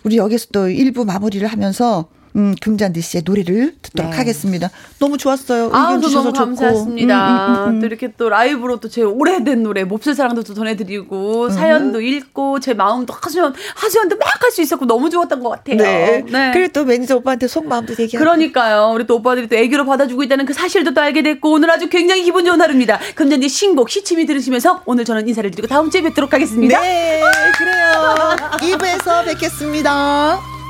우리 여기서 또 1부 마무리를 하면서 음, 금잔디 씨의 노래를 듣도록 네. 하겠습니다. 너무 좋았어요. 아, 의견 주셔서 너무 감사했습니다. 음, 음, 음, 또 이렇게 또 라이브로 또 제 오래된 노래 몹쓸 사랑도 또 전해드리고 음. 사연도 읽고 제 마음도 하소연 하소연도 막 할 수 있었고 너무 좋았던 것 같아요. 네. 네. 그리고 또 매니저 오빠한테 속마음도 얘기하고. 그러니까요. 우리 또 오빠들이 또 애교로 받아주고 있다는 그 사실도 또 알게 됐고 오늘 아주 굉장히 기분 좋은 하루입니다. 금잔디 신곡 시침이 들으시면서 오늘 저는 인사를 드리고 다음 주에 뵙도록 하겠습니다. 네, 그래요. 2부에서 뵙겠습니다.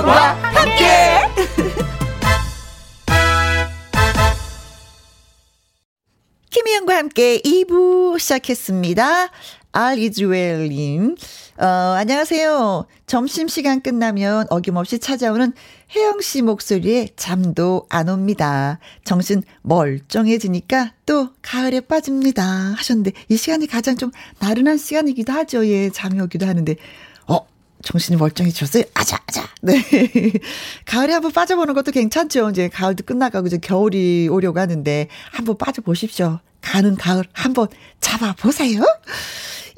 김혜영과 함께. 김혜영과 함께 2부 시작했습니다. 알이즈웰님, 어, 안녕하세요. 점심시간 끝나면 어김없이 찾아오는 혜영 씨 목소리에 잠도 안 옵니다. 정신 멀쩡해지니까 또 가을에 빠집니다. 하셨는데, 이 시간이 가장 좀 나른한 시간이기도 하죠. 예, 잠이 오기도 하는데, 정신이 멀쩡해졌어요. 아자, 아자. 네. 가을에 한번 빠져보는 것도 괜찮죠. 이제 가을도 끝나가고 이제 겨울이 오려고 하는데 한번 빠져보십시오. 가는 가을 한번 잡아보세요.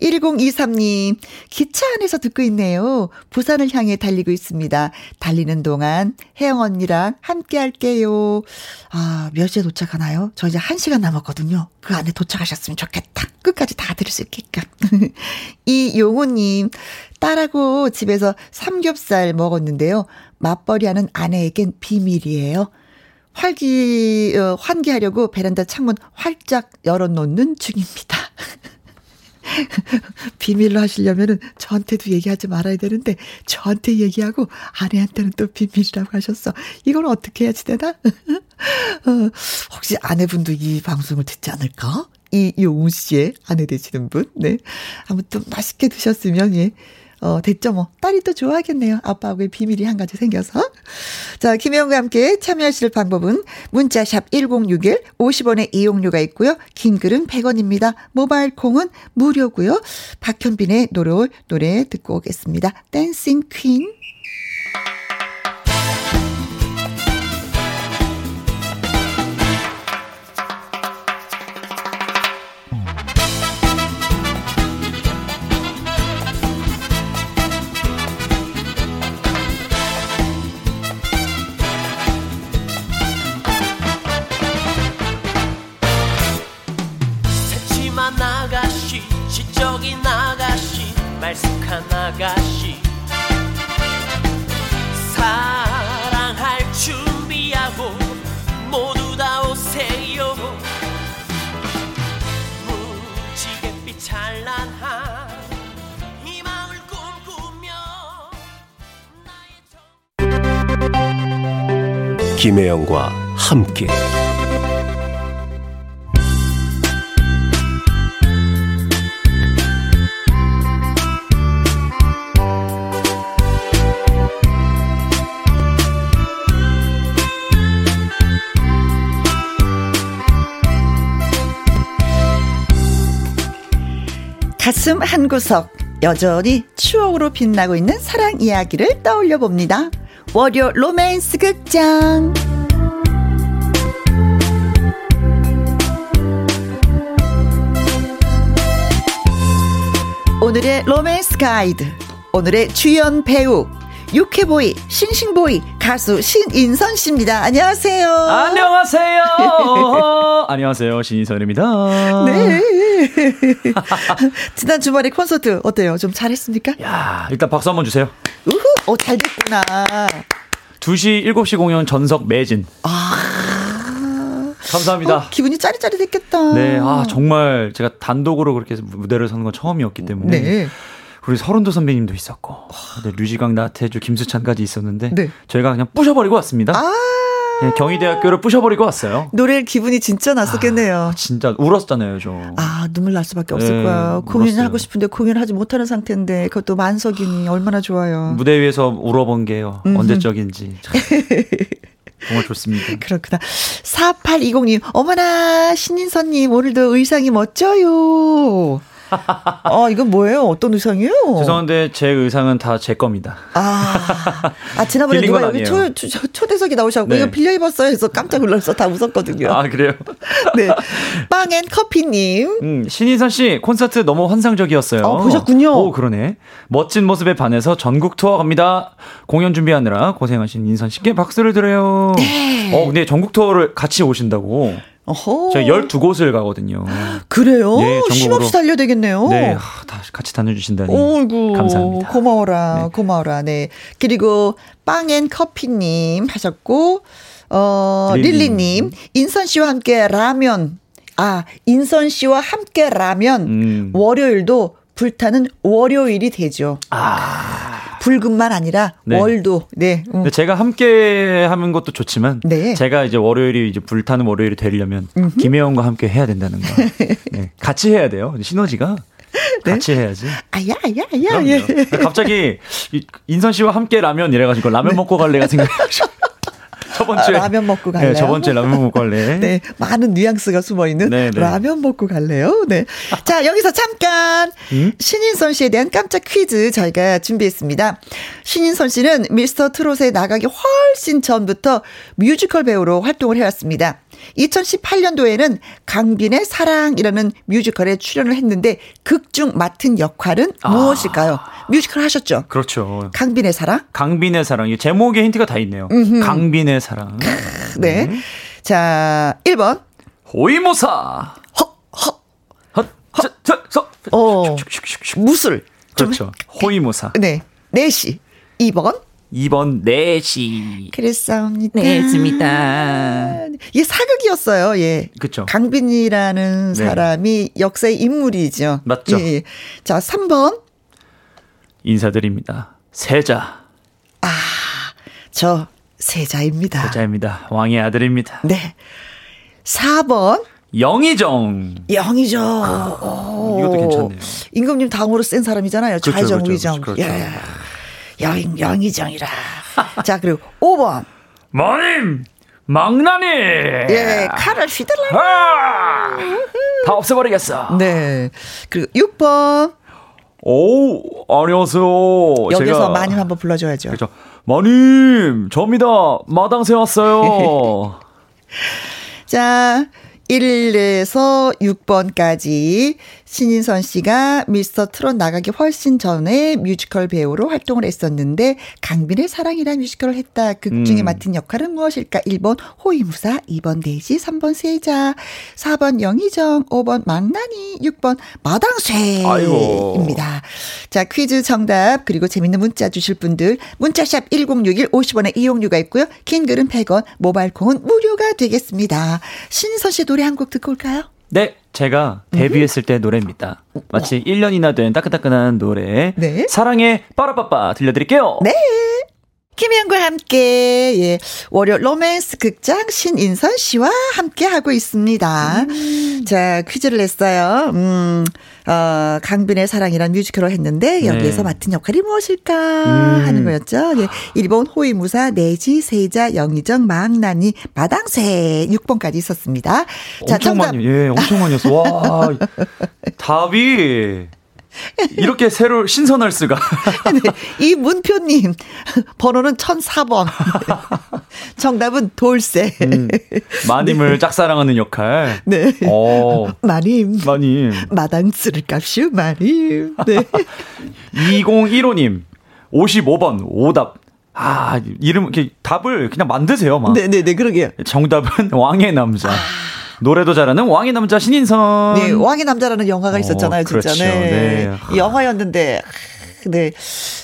1023님, 기차 안에서 듣고 있네요. 부산을 향해 달리고 있습니다. 달리는 동안 혜영 언니랑 함께 할게요. 아, 몇 시에 도착하나요? 저 이제 1시간 남았거든요. 그 안에 도착하셨으면 좋겠다. 끝까지 다 들을 수 있게끔. 이용우님, 딸하고 집에서 삼겹살 먹었는데요. 맞벌이 하는 아내에겐 비밀이에요. 활기, 어, 환기하려고 베란다 창문 활짝 열어놓는 중입니다. 비밀로 하시려면은 저한테도 얘기하지 말아야 되는데 저한테 얘기하고 아내한테는 또 비밀이라고 하셨어. 이걸 어떻게 해야지 되나? 어, 혹시 아내분도 이 방송을 듣지 않을까? 이용우 씨의 아내 되시는 분. 네. 아무튼 맛있게 드셨으면 예. 어, 됐죠, 뭐. 딸이 또 좋아하겠네요. 아빠하고의 비밀이 한 가지 생겨서. 자, 김혜영과 함께 참여하실 방법은 문자샵 1061, 50원의 이용료가 있고요. 긴 글은 100원입니다. 모바일 콩은 무료고요. 박현빈의 노래, 노래 듣고 오겠습니다. 댄싱 퀸. 김혜영과 함께 가슴 한 구석 여전히 추억으로 빛나고 있는 사랑 이야기를 떠올려 봅니다. 월요 로맨스 극장. 오늘의 로맨스 가이드. 오늘의 주연 배우 유쾌보이, 싱싱보이, 가수 신인선 씨입니다. 안녕하세요. 안녕하세요. 안녕하세요. 신인선입니다. 네. 지난 주말에 콘서트 어때요? 좀 잘했습니까? 야, 일단 박수 한번 주세요. 우후, 어, 잘 됐구나. 2시, 7시 공연 전석 매진. 아. 감사합니다. 어, 기분이 짜릿짜릿했겠다. 네, 아 정말 제가 단독으로 그렇게 무대를 서는 건 처음이었기 때문에 네. 우리 서른도 선배님도 있었고 네, 류지강, 나태주, 김수찬까지 있었는데 네. 저희가 그냥 부셔버리고 왔습니다. 아~ 네, 경희대학교를 부셔버리고 왔어요. 노래 기분이 진짜 났었겠네요. 아, 진짜 울었잖아요, 저. 아 눈물 날 수밖에 없을 네, 거야. 공연하고 싶은데 공연하지 못하는 상태인데 그것도 만석이니 얼마나 좋아요. 무대 위에서 울어본 게요. 음흠. 언제적인지. 정말 좋습니다. 그렇구나. 4820님, 어머나, 신인선님, 오늘도 의상이 멋져요. 어, 이건 뭐예요? 어떤 의상이에요? 죄송한데 제 의상은 다 제 겁니다. 아, 아 지난번에 누가 여기 초, 초, 초대석에 나오셔고 네. 이거 빌려 입었어요 해서 깜짝 놀라서 다 웃었거든요. 아, 그래요? 네. 빵앤 커피님. 음, 신인선 씨 콘서트 너무 환상적이었어요. 어, 보셨군요. 오, 그러네. 멋진 모습에 반해서 전국 투어 갑니다. 공연 준비하느라 고생하신 인선 씨께 박수를 드려요. 네. 어, 근데 전국 투어를 같이 오신다고. 어허. 저희 12곳을 가거든요. 그래요? 네, 쉼없이 달려야 되겠네요. 네, 다 같이 다녀주신다니. 어이구, 감사합니다. 고마워라, 네. 고마워라. 네. 그리고 빵앤 커피님 하셨고, 어, 릴리님, 인선 씨와 함께 라면. 아, 인선 씨와 함께 라면. 음. 월요일도 불타는 월요일이 되죠. 아. 불금만 아니라 네. 월도. 네. 음. 제가 함께 하는 것도 좋지만 네. 제가 이제 월요일이 이제 불타는 월요일이 되려면 음흠. 김혜원과 함께 해야 된다는 거. 네. 같이 해야 돼요. 시너지가. 네? 같이 해야지. 아야, 아야, 아야. 예. 갑자기 인선 씨와 함께 라면 이래가지고 라면 네. 먹고 갈래가 생각나죠. 저번 주에 아, 라면 먹고 갈래요? 네, 저번 주에 라면 먹고 갈래. 네, 많은 뉘앙스가 숨어 있는 네, 네. 라면 먹고 갈래요? 네. 자, 여기서 잠깐 음? 신인선 씨에 대한 깜짝 퀴즈 저희가 준비했습니다. 신인선 씨는 미스터 트롯에 나가기 훨씬 전부터 뮤지컬 배우로 활동을 해왔습니다. 2018년도에는 강빈의 사랑이라는 뮤지컬에 출연을 했는데 극중 맡은 역할은 아. 무엇일까요? 뮤지컬 하셨죠? 그렇죠. 강빈의 사랑? 강빈의 사랑. 이 제목에 힌트가 다 있네요. 음흠. 강빈의 사랑. 네. 음. 자, 1번. 호위무사. 허, 허. 허, 허. 저, 저, 어. 무술. 그렇죠. 호위무사. 네. 내시. 2번. 2번 내시. 그랬습니다. 네, 했습니다. 이게 사극이었어요. 예. 그렇죠. 강빈이라는 네. 사람이 역사의 인물이죠. 맞죠. 예, 예. 자, 3번. 인사드립니다. 세자. 아, 저 세자입니다. 세자입니다. 왕의 아들입니다. 네. 4번. 영의정. 영의정. 아, 이것도 괜찮네요. 임금님 다음으로 센 사람이잖아요. 그렇죠, 좌의정, 그렇죠, 우의정. 그렇죠. 예. 영, 영의정이라. 자, 그리고 5번. 마님! 망나니! 예, 칼을 휘둘러. 아! 다 없애버리겠어. 네. 그리고 6번. 오, 안녕하세요. 여기서 제가... 마님 한번 불러줘야죠. 그렇죠. 마님, 접니다. 마당쇠 왔어요. 자, 1에서 6번까지 신인선 씨가 미스터 트롯 나가기 훨씬 전에 뮤지컬 배우로 활동을 했었는데 강빈의 사랑이라는 뮤지컬을 했다. 극 중에 음. 맡은 역할은 무엇일까? 1번 호위무사, 2번 대지, 3번 세자, 4번 영희정, 5번 망나니, 6번 마당쇠입니다. 자, 퀴즈 정답 그리고 재밌는 문자 주실 분들 문자샵 1061 50원의 이용료가 있고요. 긴 글은 100원, 모바일 콩은 무료가 되겠습니다. 신인선 씨 노래 한 곡 듣고 올까요? 네, 제가 데뷔했을 때 노래입니다. 마치 1년이나 된 따끈따끈한 노래. 네. 사랑의 빠라빠빠 들려드릴게요. 네. 김현과 함께 예 월요 로맨스 극장 신인선 씨와 함께 하고 있습니다. 음. 자 퀴즈를 냈어요. 음, 어, 강빈의 사랑이란 뮤지컬을 했는데 여기에서 네. 맡은 역할이 무엇일까 음. 하는 거였죠. 예, 일본 호위무사 내지 세자 영의정 망나니 마당새 6번까지 있었습니다. 자, 엄청 정답. 많이 예 엄청 많이 었어 와 답이 이렇게 새로 신선할 수가. 네, 이 문표님 번호는 1004번. 정답은 돌쇠. 음, 마님을 네. 짝사랑하는 역할. 네. 오. 어. 마님. 마님. 마당 쓸을 값이요, 마님. 네. 2015님 55번 오답. 아, 이름, 이렇게 답을 그냥 만드세요, 막. 네네네, 네, 그러게요. 정답은 왕의 남자. 아. 노래도 잘하는 왕의 남자 신인선. 네, 왕의 남자라는 영화가 어, 있었잖아요, 어, 진짜. 그렇죠. 네. 네. 영화였는데 네.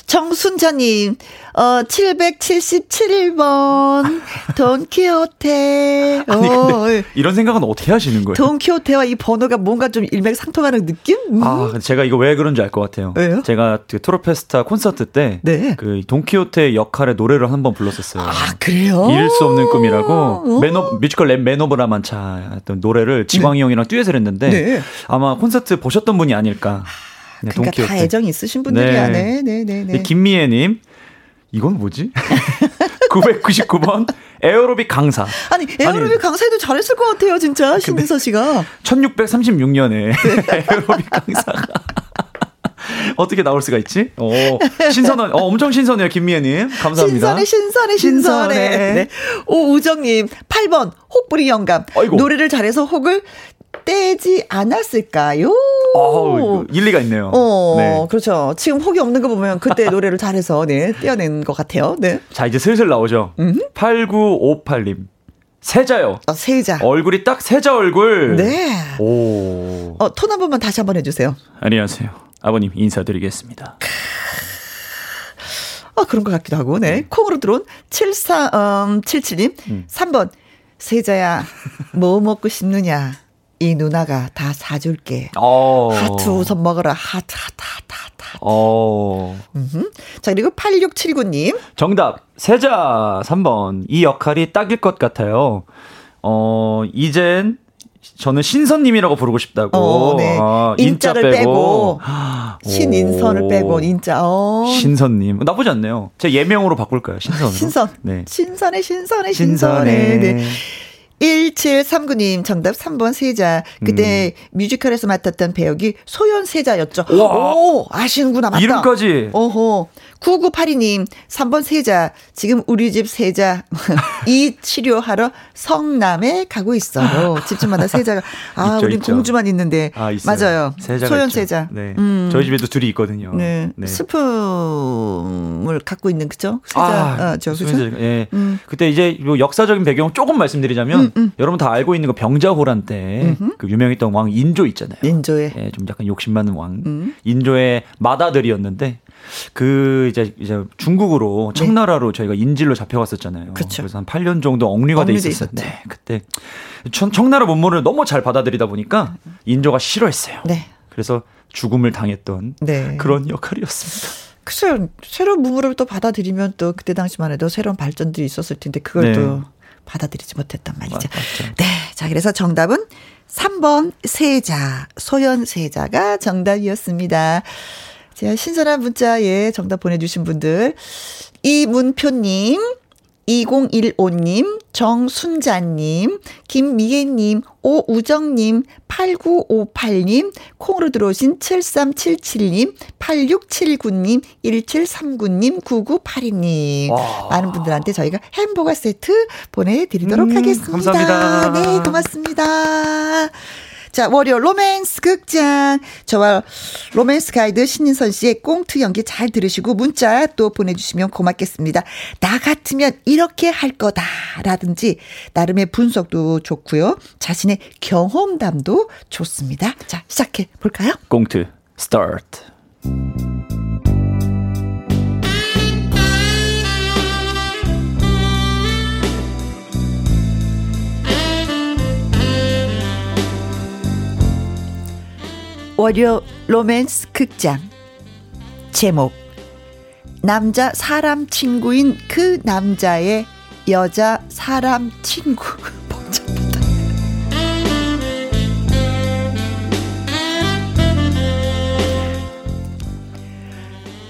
정순자님, 어, 777번, 돈키호테. 아니, 어, 이런 생각은 어떻게 하시는 거예요? 돈키호테와 이 번호가 뭔가 좀 일맥상통하는 느낌? 음. 아, 제가 이거 왜 그런지 알 것 같아요. 왜요? 제가 그 트로페스타 콘서트 때, 네. 그 돈키호테 역할의 노래를 한번 불렀었어요. 아, 그래요? 잃을 수 없는 꿈이라고, 매너, 뮤지컬 랩 매너브라만차 노래를 지광이 네. 형이랑 듀엣을 했는데, 네. 아마 콘서트 보셨던 분이 아닐까. 네, 그러니까 동키호테. 다 애정이 있으신 분들이야. 네, 네, 네, 네. 네. 김미애님, 이건 뭐지? 999번 에어로빅 강사. 아니 에어로빅 아니, 강사에도 잘했을 것 같아요, 진짜 신민서 씨가. 1636년에 에어로빅 강사가. 어떻게 나올 수가 있지? 오, 신선한, 어, 엄청 신선해요, 김미애님. 감사합니다. 신선해, 신선해, 신선해. 신선해. 네. 오우정님, 8번, 혹부리 영감. 아이고. 노래를 잘해서 혹을 떼지 않았을까요? 어, 일리가 있네요. 어, 네. 그렇죠. 지금 혹이 없는 거 보면 그때 노래를 잘해서 네, 떼어낸 것 같아요. 네. 자, 이제 슬슬 나오죠. 음흠. 8958님. 세자요. 어, 세자. 얼굴이 딱 세자 얼굴. 네. 오. 어, 톤 한 번만 다시 한 번 해주세요. 안녕하세요. 아버님 인사드리겠습니다. 아, 그런 것 같기도 하고, 네. 콩으로 들어온 7477님. 음, 3번. 세자야, 뭐 먹고 싶느냐? 이 누나가 다 사줄게. 어. 하트 우선 먹어라. 하트, 하트, 하트, 하트. 어. 자, 그리고 8679님. 정답. 세자 3번. 이 역할이 딱일 것 같아요. 어, 이젠 저는 신선님이라고 부르고 싶다고. 어, 네. 아, 인자를 빼고. 빼고. 신인선을 빼고 인자. 어. 신선님 나쁘지 않네요. 제 예명으로 바꿀까요? 신선. 신선. 네. 신선해 신선해 신선해. 신선해. 네. 1739님 정답 3번 세자. 그때 음. 뮤지컬에서 맡았던 배역이 소연 세자였죠. 와. 오, 아시는구나. 맞다. 이름까지. 오호. 9982님, 3번 세자. 지금 우리 집 세자. 이 치료하러 성남에 가고 있어요. 집집마다 세자가. 아, 있죠, 우린 있죠. 공주만 있는데. 아, 맞아요. 소연 세자. 네. 음. 저희 집에도 둘이 있거든요. 네. 네. 스품을 갖고 있는, 그죠? 세자. 아, 어, 저, 그죠? 예. 음. 그때 이제 역사적인 배경 조금 말씀드리자면, 음, 음. 여러분 다 알고 있는 거 병자호란 때, 그 유명했던 왕 인조 있잖아요. 인조의. 예, 좀 약간 욕심 많은 왕. 음. 인조의 마다들이었는데, 그 이제 이제 중국으로 네. 청나라로 저희가 인질로 잡혀갔었잖아요. 그쵸. 그래서 한 8년 정도 억류가 돼 있었어요. 네, 그때 청, 청나라 문물을 너무 잘 받아들이다 보니까 인조가 싫어했어요. 네. 그래서 죽음을 당했던 네. 그런 역할이었습니다. 글쎄요, 새로운 문물을 또 받아들이면 또 그때 당시만 해도 새로운 발전들이 있었을 텐데 그걸 네. 또 받아들이지 못했단 말이죠. 맞죠. 네. 자, 그래서 정답은 3번 세자, 소연 세자가 정답이었습니다. 자, 신선한 문자에 정답 보내주신 분들. 이문표님, 2015님, 정순자님, 김미애님, 오우정님, 8958님, 콩으로 들어오신 7377님, 8679님, 1739님, 9982님. 와. 많은 분들한테 저희가 햄버거 세트 보내드리도록 음, 하겠습니다. 감사합니다. 네, 고맙습니다. 자, 월요 로맨스 극장. 저와 로맨스 가이드 신인선 씨의 꽁트 연기 잘 들으시고 문자 또 보내주시면 고맙겠습니다. 나 같으면 이렇게 할 거다. 라든지, 나름의 분석도 좋고요. 자신의 경험담도 좋습니다. 자, 시작해 볼까요? 콩트, 스타트. 월요 로맨스 극장 제목 남자 사람 친구인 그 남자의 여자 사람 친구 복잡하다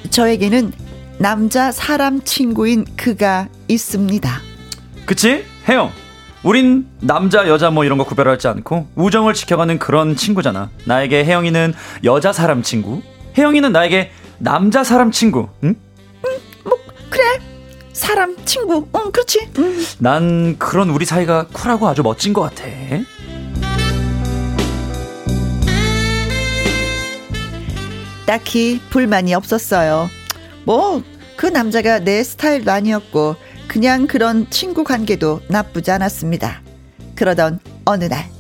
저에게는 남자 사람 친구인 그가 있습니다. 그치? 혜영 우린 남자 여자 뭐 이런 거 구별하지 않고 우정을 지켜가는 그런 친구잖아. 나에게 혜영이는 여자 사람 친구, 혜영이는 나에게 남자 사람 친구. 응? 응, 뭐 그래. 사람 친구. 응, 그렇지. 응. 난 그런 우리 사이가 쿨하고 아주 멋진 것 같아. 딱히 불만이 없었어요. 뭐 그 남자가 내 스타일도 아니었고 그냥 그런 친구 관계도 나쁘지 않았습니다. 그러던 어느 날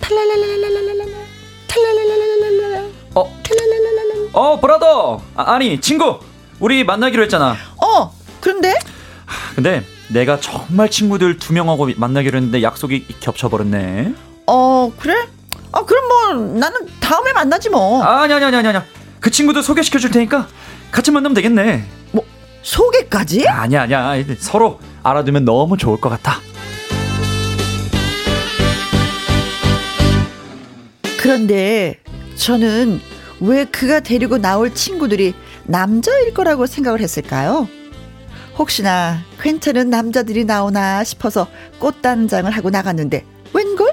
탈랄랄랄랄랄랄라 탈랄랄랄랄랄라 어? 탈랄랄랄랄라 어 브라더 아, 니 친구 우리 만나기로 했잖아 어 그런데? 근데 내가 정말 친구들 두 명하고 만나기로 했는데 약속이 겹쳐버렸네 어 그래? 아 그럼 뭐 나는 다음에 만나지 뭐 아니 아니 아니 아니 그 친구도 소개시켜 줄 테니까 같이 만나면 되겠네 뭐 소개까지? 아니야, 아니야. 서로 알아두면 너무 좋을 것 같아. 그런데 저는 왜 그가 데리고 나올 친구들이 남자일 거라고 생각을 했을까요? 혹시나 괜찮은 남자들이 나오나 싶어서 꽃단장을 하고 나갔는데 웬걸?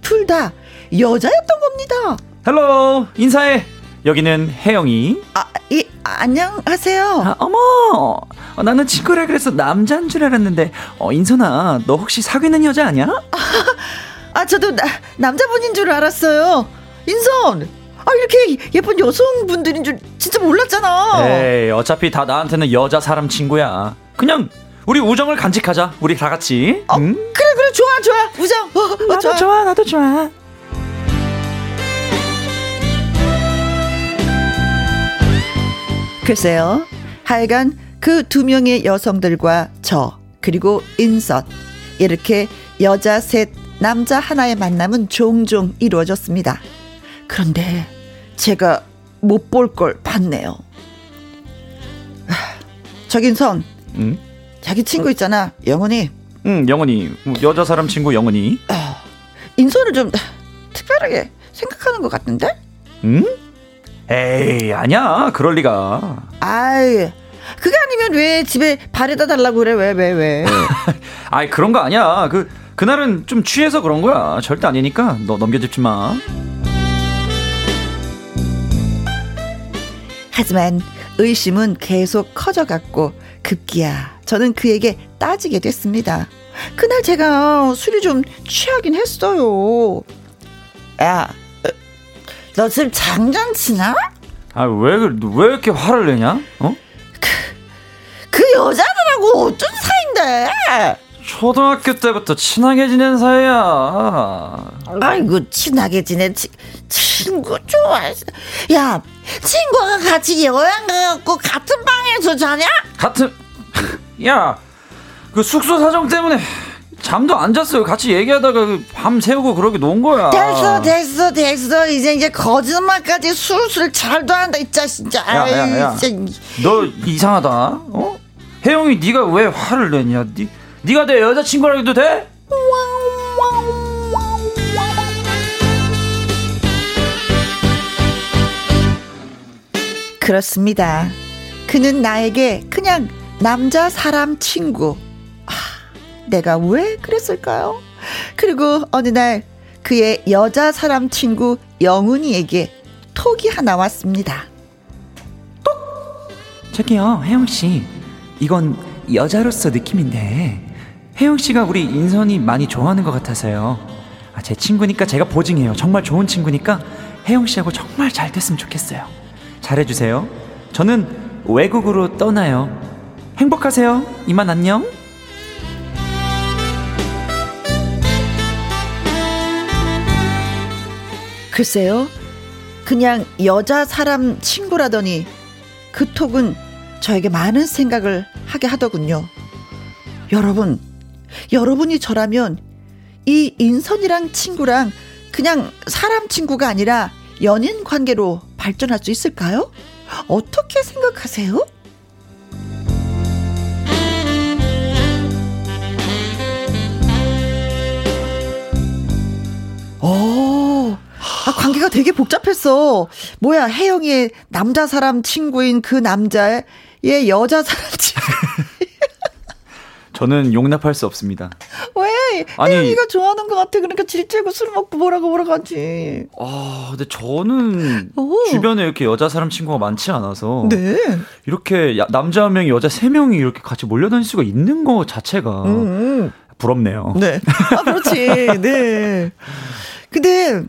둘 다 여자였던 겁니다. Hello 인사해. 여기는 혜영이. 아, 이, 안녕하세요. 아, 어머, 어, 나는 친구라 그래서 남자인 줄 알았는데, 어, 인선아, 너 혹시 사귀는 여자 아니야? 아, 아 저도 나, 남자분인 줄 알았어요. 인선, 아, 이렇게 예쁜 여성분들인 줄 진짜 몰랐잖아. 에이, 어차피 다 나한테는 여자 사람 친구야. 그냥 우리 우정을 간직하자. 우리 다 같이. 어, 응? 그래, 그래, 좋아, 좋아. 우정. 어, 어, 나도 좋아. 좋아, 나도 좋아. 글쎄요. 하여간 그 두 명의 여성들과 저, 그리고 인선. 이렇게 여자 셋, 남자 하나의 만남은 종종 이루어졌습니다. 그런데 제가 못 볼 걸 봤네요. 저긴선, 응? 자기 친구 있잖아, 영원히. 응, 영원히. 여자 사람 친구 영원히. 아, 인선을 좀 특별하게 생각하는 것 같은데? 응? 에이, 아니야. 그럴 리가. 아이, 그게 아니면 왜 집에 바래다 달라고 그래? 왜, 왜, 왜? 아이, 그런 거 아니야. 그, 그날은 좀 취해서 그런 거야. 절대 아니니까 너 넘겨짚지 마. 하지만 의심은 계속 커져갔고 급기야 저는 그에게 따지게 됐습니다. 그날 제가 술이 좀 취하긴 했어요. 야, 너 지금 장난치나? 아, 왜, 왜 이렇게 화를 내냐? 어? 그, 그 여자들하고 어쩐 사이인데? 초등학교 때부터 친하게 지낸 사이야. 아이고, 친하게 지낸 치, 친구 좋아했어. 야, 친구가 같이 여행 가갖고 같은 방에서 자냐? 같은, 야, 그 숙소 사정 때문에 잠도 안 잤어요. 같이 얘기하다가 그밤 새우고 그러게 논 거야. 됐어, 됐어, 됐어. 이제 이제 거짓말까지 술술 잘도 한다, 이 진짜. 야, 야, 야. 너 이상하다. 어? 혜영이 네가 왜 화를 내냐? 네, 네가 내 여자친구라 해도 돼? 그렇습니다. 그는 나에게 그냥 남자 사람 친구. 아, 내가 왜 그랬을까요? 그리고 어느 날 그의 여자 사람 친구 영훈이에게 톡이 하나 왔습니다. 톡! 저기요, 혜영 씨. 이건 여자로서 느낌인데 혜영 씨가 우리 인선이 많이 좋아하는 것 같아서요. 아, 제 친구니까 제가 보증해요. 정말 좋은 친구니까 혜영 씨하고 정말 잘 됐으면 좋겠어요. 잘해주세요. 저는 외국으로 떠나요. 행복하세요. 이만 안녕. 글쎄요. 그냥 여자 사람 친구라더니 그 톡은 저에게 많은 생각을 하게 하더군요. 여러분, 여러분이 저라면 이 인선이랑 친구랑 그냥 사람 친구가 아니라 연인 관계로 발전할 수 있을까요? 어떻게 생각하세요? 관계가 되게 복잡했어. 뭐야, 혜영이의 남자 사람 친구인 그 남자의 여자 사람 친구. 저는 용납할 수 없습니다. 왜? 아니, 혜영이가 좋아하는 것 같아. 그러니까 질째고 술 먹고 뭐라고 뭐라고 하지. 아, 근데 저는 오. 주변에 이렇게 여자 사람 친구가 많지 않아서. 네. 이렇게 남자 한 명이 여자 세 명이 이렇게 같이 몰려다닐 수가 있는 거 자체가 음. 부럽네요. 네. 아, 그렇지. 네. 근데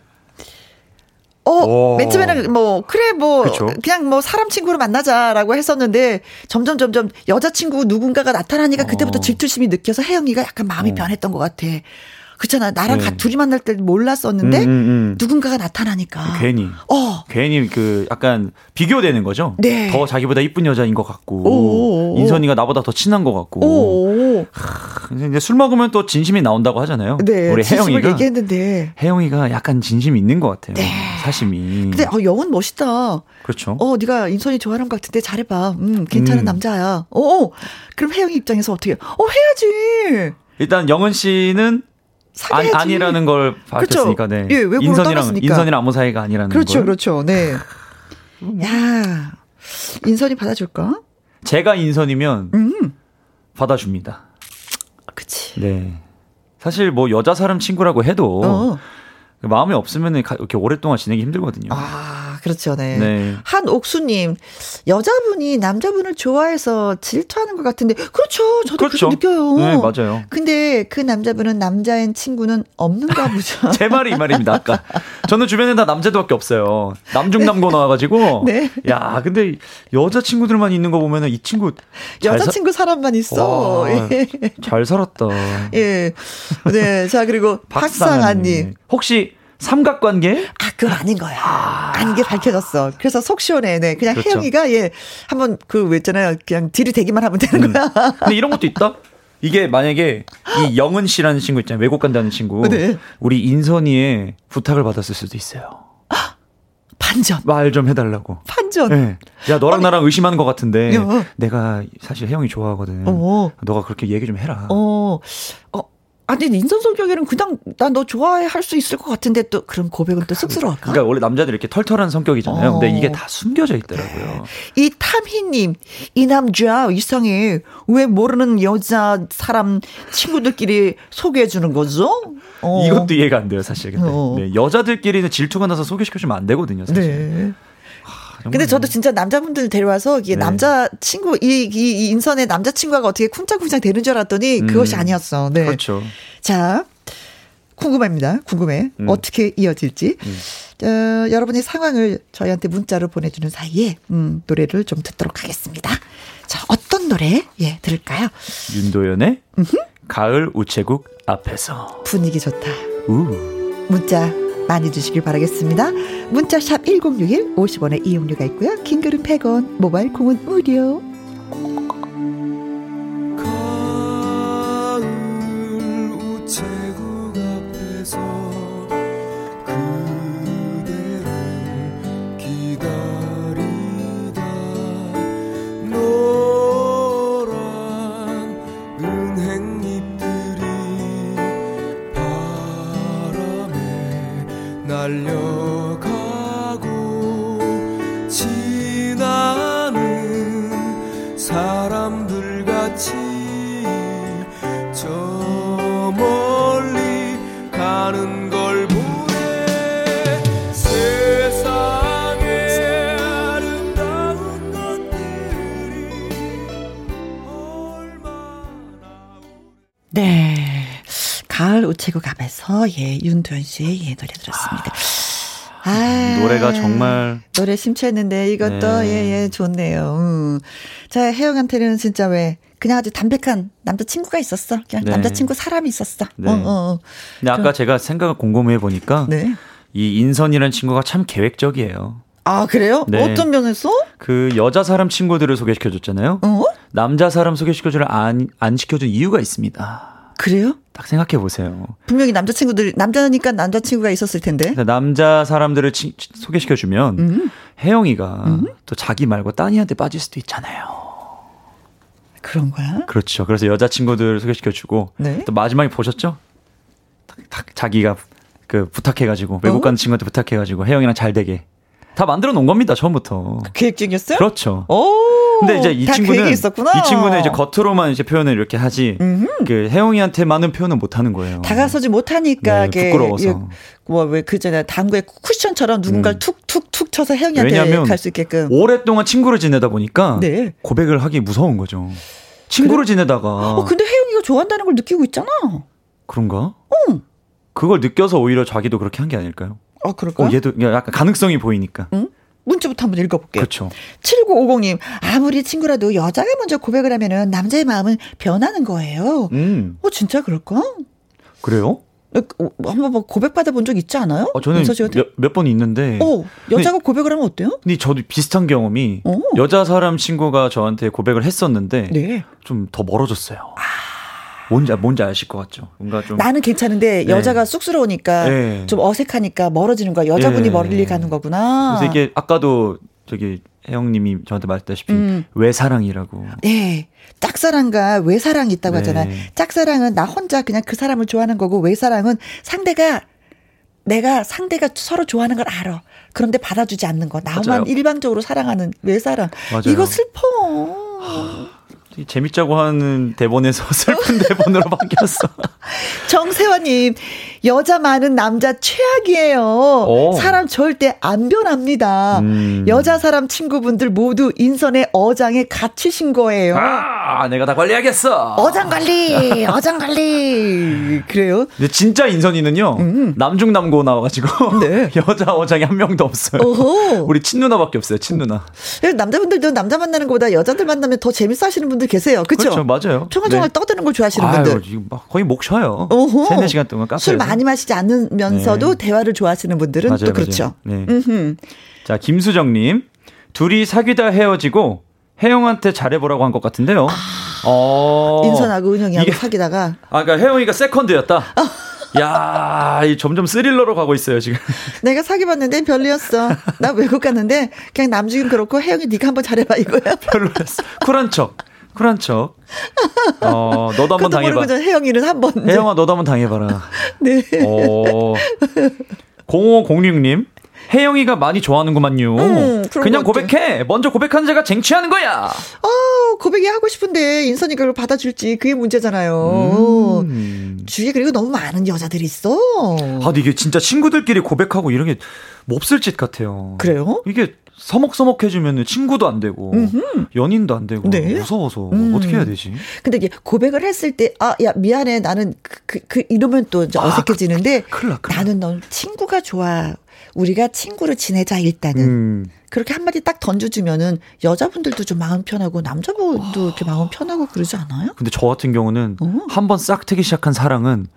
어, 맨 처음에는 뭐, 그래, 뭐, 그쵸? 그냥 뭐, 사람 친구로 만나자라고 했었는데, 점점, 점점, 여자친구 누군가가 나타나니까 그때부터 어. 질투심이 느껴서 혜영이가 약간 마음이 어. 변했던 것 같아. 그렇잖아. 나랑 네. 둘이 만날 때 몰랐었는데 음, 음, 음. 누군가가 나타나니까 괜히 어 괜히 그 약간 비교되는 거죠. 네. 더 자기보다 이쁜 여자인 것 같고 오오오. 인선이가 나보다 더 친한 것 같고. 하, 이제 술 먹으면 또 진심이 나온다고 하잖아요. 네. 우리 혜영이가 얘기했는데 혜영이가 약간 진심이 있는 것 같아요. 네. 사심이. 근데 어, 영은 멋있다. 그렇죠. 어 네가 인선이 좋아하는 것 같은데 잘해봐. 음 괜찮은 음. 남자야. 어 그럼 혜영이 입장에서 어떻게? 어 해야지. 일단 영은 씨는 사귀야지. 아, 아니라는 걸 밝혔으니까, 그렇죠. 네. 예, 인선이랑 떠났으니까. 인선이랑 아무 사이가 아니라는 그렇죠, 걸. 그렇죠. 네. 야, 인선이 받아줄까? 제가 인선이면 음. 받아줍니다. 그치. 네. 사실 뭐 여자 사람 친구라고 해도 어. 마음이 없으면 이렇게 오랫동안 지내기 힘들거든요. 아, 그렇죠. 네. 네. 한옥수님, 여자분이 남자분을 좋아해서 질투하는 것 같은데, 그렇죠. 저도 그렇죠. 느껴요. 네, 맞아요. 근데 그 남자분은 남자인 친구는 없는가 보죠. 제 말이 이 말입니다, 아까. 저는 주변에 다 남자들밖에 없어요. 남중남고 나와가지고. 네. 야, 근데 여자친구들만 있는 거 보면은 이 친구. 여자친구 사... 사람만 있어. 와, 예. 잘 살았다. 예. 네. 자, 그리고 박상아님. 혹시 삼각관계? 아, 그건 아닌 거야. 아. 아닌 게 밝혀졌어. 그래서 속 시원해. 네. 그냥 그렇죠. 혜영이가, 예, 한번 그, 왜 있잖아요. 그냥 들이대기만 하면 되는 음. 거야. 근데 이런 것도 있다? 이게 만약에 이 영은 씨라는 친구 있잖아요. 외국 간다는 친구. 네. 우리 인선이의 부탁을 받았을 수도 있어요. 반전. 말 좀 해달라고. 반전. 네. 야, 너랑 아니, 나랑 의심하는 것 같은데. 야. 내가 사실 혜영이 좋아하거든. 어. 너가 그렇게 얘기 좀 해라. 어. 어. 아니 인선성격에는 그냥 난너 좋아해 할 수 있을 것 같은데 또 그런 고백은 또 쑥스러울까? 그러니까 원래 남자들이 이렇게 털털한 성격이잖아요. 어. 근데 이게 다 숨겨져 있더라고요. 네. 이 탐희님 이 남자 이상해 왜 모르는 여자 사람 친구들끼리 소개해 주는 거죠? 어. 이것도 이해가 안 돼요 사실. 근데 어. 네, 여자들끼리는 질투가 나서 소개시켜주면 안 되거든요. 사실. 네. 근데 저도 진짜 남자분들 데려와서 이게 네. 남자 친구 이, 이, 이 인선의 남자 친구가 어떻게 쿵짝쿵짝 되는 줄 알았더니 음. 그것이 아니었어. 네. 그렇죠. 자, 궁금합니다. 궁금해. 음. 어떻게 이어질지. 음. 어, 여러분의 상황을 저희한테 문자로 보내주는 사이에 음, 노래를 좀 듣도록 하겠습니다. 자, 어떤 노래 예 들을까요? 윤도현의 음흠. 가을 우체국 앞에서 분위기 좋다. 우. 문자 많이 주시길 바라겠습니다. 문자 샵 1061, 50원의 이용료가 있고요. 킹글은 100원, 모바일 콩은 무료. 우 체국 앞에서 예 윤도현 씨의 예 노래 들었습니다. 아, 노래가 정말 노래 심취했는데 이것도 예예 네. 예, 좋네요. 음. 자 혜영한테는 진짜 왜 그냥 아주 담백한 남자친구가 있었어. 그냥 네. 남자친구 사람이 있었어. 네. 어, 어, 어. 근데 아까 제가 생각을 곰곰해 보니까 네. 이 인선이라는 친구가 참 계획적이에요. 아 그래요? 네. 어떤 면에서? 그 여자 사람 친구들을 소개시켜줬잖아요. 어? 남자 사람 소개시켜주를 안, 안 시켜준 이유가 있습니다. 그래요? 딱 생각해 보세요. 분명히 남자친구들 남자니까 남자친구가 있었을 텐데. 남자 사람들을 치, 소개시켜 주면 음. 혜영이가 음. 또 자기 말고 따니한테 빠질 수도 있잖아요. 그런 거야? 그렇죠. 그래서 여자친구들 소개시켜 주고 네? 또 마지막에 보셨죠? 딱, 딱 자기가 그 부탁해 가지고 외국 어? 가는 친구한테 부탁해 가지고 혜영이랑 잘 되게 다 만들어 놓은 겁니다 처음부터. 계획적이었어요? 그렇죠. 오. 근데 이제 이 친구는 이 친구는 이제 겉으로만 이제 표현을 이렇게 하지 음흠. 그 혜영이한테만은 표현을 못 하는 거예요. 다가서지 못하니까 네, 부끄러워서. 뭐왜 그잖아 당구에 쿠션처럼 누군가를 음. 툭툭툭 쳐서 혜영이한테 갈 수 있게끔. 오랫동안 친구를 지내다 보니까 네. 고백을 하기 무서운 거죠. 친구를 그래? 지내다가. 어 근데 혜영이가 좋아한다는 걸 느끼고 있잖아. 그런가? 응. 그걸 느껴서 오히려 자기도 그렇게 한 게 아닐까요? 아, 그럴까? 어, 얘도 약간 가능성이 보이니까. 응? 문자부터 한번 읽어볼게요. 그렇죠. 7950님, 아무리 친구라도 여자가 먼저 고백을 하면은 남자의 마음은 변하는 거예요. 음. 어, 진짜 그럴까? 그래요? 어, 어 한번 뭐 고백 받아본 적 있지 않아요? 어, 저는 몇 번 있는데. 어, 여자가 근데, 고백을 하면 어때요? 근데 저도 비슷한 경험이 오. 어. 여자 사람 친구가 저한테 고백을 했었는데 네. 좀더 멀어졌어요. 아. 뭔지 뭔지 아실 것 같죠. 뭔가 좀 나는 괜찮은데 네. 여자가 쑥스러우니까 네. 좀 어색하니까 멀어지는 거야. 여자분이 네. 멀리 가는 거구나. 그래서 이게 아까도 저기 혜영님이 저한테 말했다시피 음. 외사랑이라고. 네. 짝사랑과 외사랑이 있다고 네. 하잖아요. 짝사랑은 나 혼자 그냥 그 사람을 좋아하는 거고 외사랑은 상대가 내가 상대가 서로 좋아하는 걸 알아. 그런데 받아주지 않는 거. 나만 맞아요. 일방적으로 사랑하는 외사랑. 맞아요. 이거 슬퍼. 재밌자고 하는 대본에서 슬픈 대본으로 바뀌었어. 정세화님, 여자 많은 남자 최악이에요. 오. 사람 절대 안 변합니다. 음. 여자 사람 친구분들 모두 인선의 어장에 갇히신 거예요. 아, 내가 다 관리하겠어. 어장 관리, 어장 관리. 그래요? 근데 진짜 인선이는요, 음. 남중남고 나와가지고, 네. 여자 어장이 한 명도 없어요. 오호. 우리 친누나밖에 없어요, 친누나. 남자분들도 남자 만나는 것보다 여자들 만나면 더 재밌어 하시는 분들 계세요. 그쵸? 그렇죠, 맞아요. 총알총알 네. 떠드는 걸 좋아하시는 아유, 분들. 거의 목 쉬어요. 오호. 3, 4시간 동안 카페에서. 술 많이 마시지 않으면서도 네. 대화를 좋아하시는 분들은 맞아요, 또 그렇죠. 네. 자, 김수정님. 둘이 사귀다 헤어지고 혜영한테 잘해보라고 한 것 같은데요. 아, 어. 인선하고 은영이하고 이게, 사귀다가. 아, 그러니까 혜영이가 세컨드였다. 야, 이 점점 스릴러로 가고 있어요 지금. 내가 사귀봤는데 별로였어. 나 외국 갔는데 그냥 남주긴 그렇고 혜영이 네가 한번 잘해봐 이거야. 별로였어. 쿨한 척. 쿨한 척. 어, 너도 한번 당해봐. 혜영이는 한 번. 혜영아, 너도 한번 당해봐라. 네. 어, 0506님. 혜영이가 많이 좋아하는구만요. 음, 그냥 고백해. 먼저 고백한 자가 쟁취하는 거야. 어, 고백이 하고 싶은데 인선이가 그걸 받아줄지 그게 문제잖아요. 음. 주위에 그리고 너무 많은 여자들이 있어. 아, 근데 이게 진짜 친구들끼리 고백하고 이런 게 몹쓸 짓 같아요. 그래요? 이게 서먹서먹해지면 친구도 안 되고 음흠. 연인도 안 되고 네. 무서워서 음. 어떻게 해야 되지? 근데 이게 고백을 했을 때 아 야 미안해 나는 그, 그, 그 이러면 또 이제 아, 어색해지는데 그, 큰일 나, 큰일 나는 넌 친구가 좋아 우리가 친구로 지내자 일단은 음. 그렇게 한마디 딱 던져주면은 여자분들도 좀 마음 편하고 남자분도 이렇게 마음 편하고 그러지 않아요? 근데 저 같은 경우는 어? 한번 싹트기 시작한 사랑은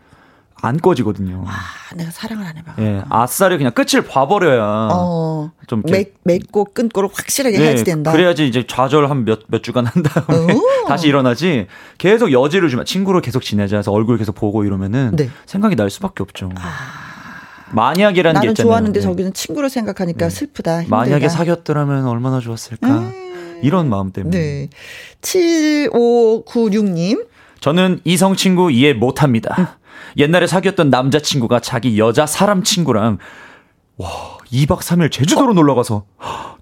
안 꺼지거든요. 아, 내가 사랑을 안 해봐. 예, 아싸리 그냥 끝을 봐버려야 어, 좀 맺, 맺고 끊고를 확실하게 예, 해야지 된다. 그래야지 이제 좌절 한 몇 몇 주간 한 다음에 다시 일어나지. 계속 여지를 주면 친구로 계속 지내자 해서 얼굴 계속 보고 이러면은 네. 생각이 날 수밖에 없죠. 아. 만약이라는 게 있잖아요. 나는 좋아하는데 네. 저기는 친구로 생각하니까 네. 슬프다. 힘들다. 만약에 사귀었더라면 얼마나 좋았을까. 음. 이런 마음 때문에. 네. 7596님. 저는 이성 친구 이해 못 합니다. 음. 옛날에 사귀었던 남자 친구가 자기 여자 사람 친구랑 와, 2박 3일 제주도로 어? 놀러 가서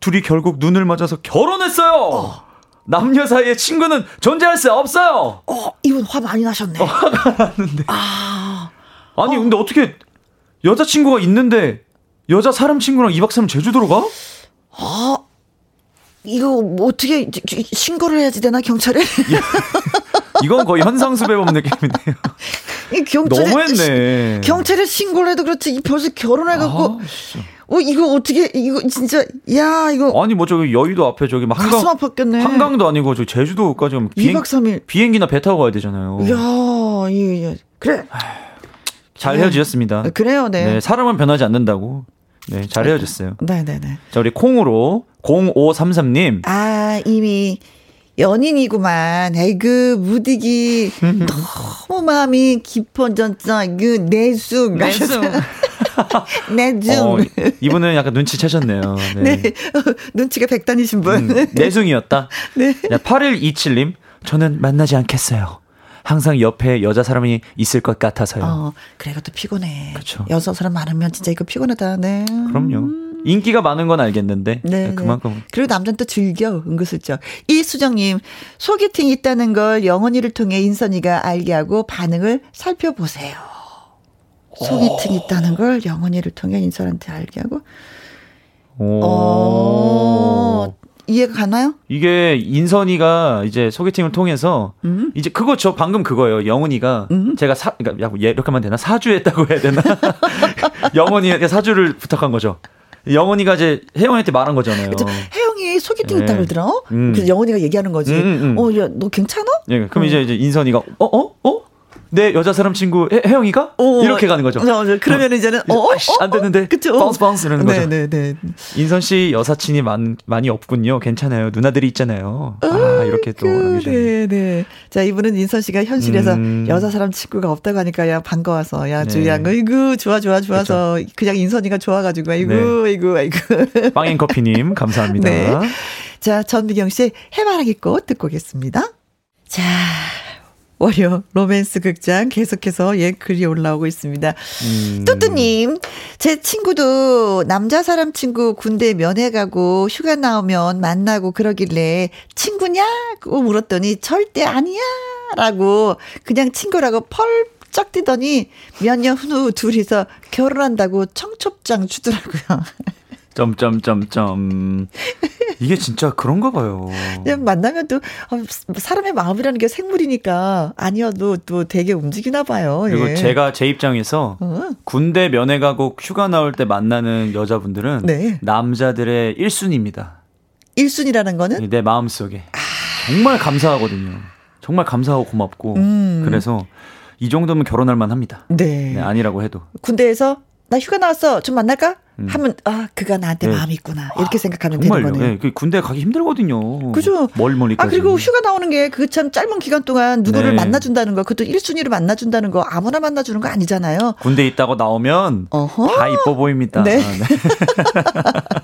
둘이 결국 눈을 맞아서 결혼했어요. 어. 남녀 사이에 친구는 존재할 수 없어요. 어, 이분 화 많이 나셨네. 어, 화가 났는데. 아. 아니, 어. 근데 어떻게 여자친구가 있는데 여자 사람 친구랑 2박 3일 제주도로 가? 아, 이거 뭐 어떻게 신고를 해야지 되나 경찰에? 이건 거의 현상수배범 느낌인데요. 경찰에, 너무했네. 경찰에 신고를 해도 그렇지 벌써 결혼해갖고 아, 어 이거 어떻게 이거 진짜 야 이거 아니 뭐 저기 여의도 앞에 저기 막 한강 가슴 아팠겠네. 한강도 아니고 저 제주도까지 비행, 2박 3일 비행기나 배 타고 가야 되잖아요. 야, 예, 예. 그래. 잘 헤어지셨습니다. 아, 그래요, 네. 네. 사람은 변하지 않는다고. 네, 잘 헤어졌어요. 네, 네, 네. 자, 우리 콩으로 0533님. 아, 이미 연인이구만. 에그, 무디기. 너무 마음이 깊어졌어. 그, 내숭. 내숭. 내숭. 어, 이분은 약간 눈치 채셨네요. 네. 네. 눈치가 백단이신 분. 음, 내숭이었다. 네. 8127님. 저는 만나지 않겠어요. 항상 옆에 여자 사람이 있을 것 같아서요. 어, 그래, 이것도 피곤해. 그렇죠. 여자 사람 많으면 진짜 이거 피곤하다. 네. 그럼요. 인기가 많은 건 알겠는데 네, 네. 그만큼 그리고 남자는 또 즐겨 은근슬쩍 이수정님 소개팅 있다는 걸 영원이를 통해 인선이가 알게 하고 반응을 살펴보세요. 소개팅 있다는 걸 영원이를 통해 인선한테 알게 하고 오. 어, 이해가 가나요? 이게 인선이가 이제 소개팅을 통해서 음? 이제 그거 저 방금 그거예요. 영훈이가 음? 제가 사 그러니까 야, 이렇게 하면 되나 사주했다고 해야 되나? 영훈이한테 사주를 부탁한 거죠. 영원이가 이제 혜영이한테 말한 거잖아요. 그쵸? 혜영이 소개팅 네. 있다고 그러더라. 음. 그래서 영원이가 얘기하는 거지. 음, 음. 음. 어, 야, 너 괜찮아? 예, 그럼 이제 이제 인선이가 어, 어, 어? 내 여자 사람 친구 혜, 혜영이가 어, 이렇게 가는 거죠. 어, 그러면 이제는 어, 어, 안 되는데. 그쵸. bounce bounce 이러는 거죠. 네, 네, 네. 인선 씨 여사친이 많, 많이 없군요. 괜찮아요. 누나들이 있잖아요. 아, 아 이렇게 또 네, 네. 자, 이분은 인선 씨가 현실에서 음. 여자 사람 친구가 없다고 하니까 야 반가워서 야 주야, 네. 이구 좋아 좋아 좋아서 그쵸. 그냥 인선이가 좋아가지고 아이고 네. 아이고 아이고. 빵앤커피님 감사합니다. 네. 자, 전미경 씨 해바라기 꽃 듣고 오겠습니다. 자. 월요 로맨스 극장 계속해서 예 글이 올라오고 있습니다. 음. 뚜뚜님, 제 친구도 남자 사람 친구 군대 면회 가고 휴가 나오면 만나고 그러길래 친구냐고 물었더니 절대 아니야라고 그냥 친구라고 펄 쩍 뛰더니 몇 년 후 둘이서 결혼한다고 청첩장 주더라고요. 점점점점. 이게 진짜 그런가 봐요. 그냥 만나면 또 어, 사람의 마음이라는 게 생물이니까 아니어도 또 되게 움직이나 봐요. 그리고 예. 제가 제 입장에서 어? 군대 면회 가고 휴가 나올 때 만나는 여자분들은 네. 남자들의 1순위입니다. 1순위라는 거는 내 마음 속에 아. 정말 감사하거든요. 정말 감사하고 고맙고 음. 그래서 이 정도면 결혼할 만합니다. 네. 네. 아니라고 해도 군대에서 나 휴가 나왔어. 좀 만날까? 음. 하면 아 그가 나한테 네. 마음이 있구나 이렇게 생각하면 정말요. 되는 거네요. 네. 그 군대 가기 힘들거든요. 그죠. 멀멀리까지. 아 그리고 휴가 나오는 게 그 참 짧은 기간 동안 누구를 네. 만나준다는 거, 그것도 1순위로 만나준다는 거 아무나 만나주는 거 아니잖아요. 군대 있다고 나오면 어허. 다 이뻐 보입니다. 네.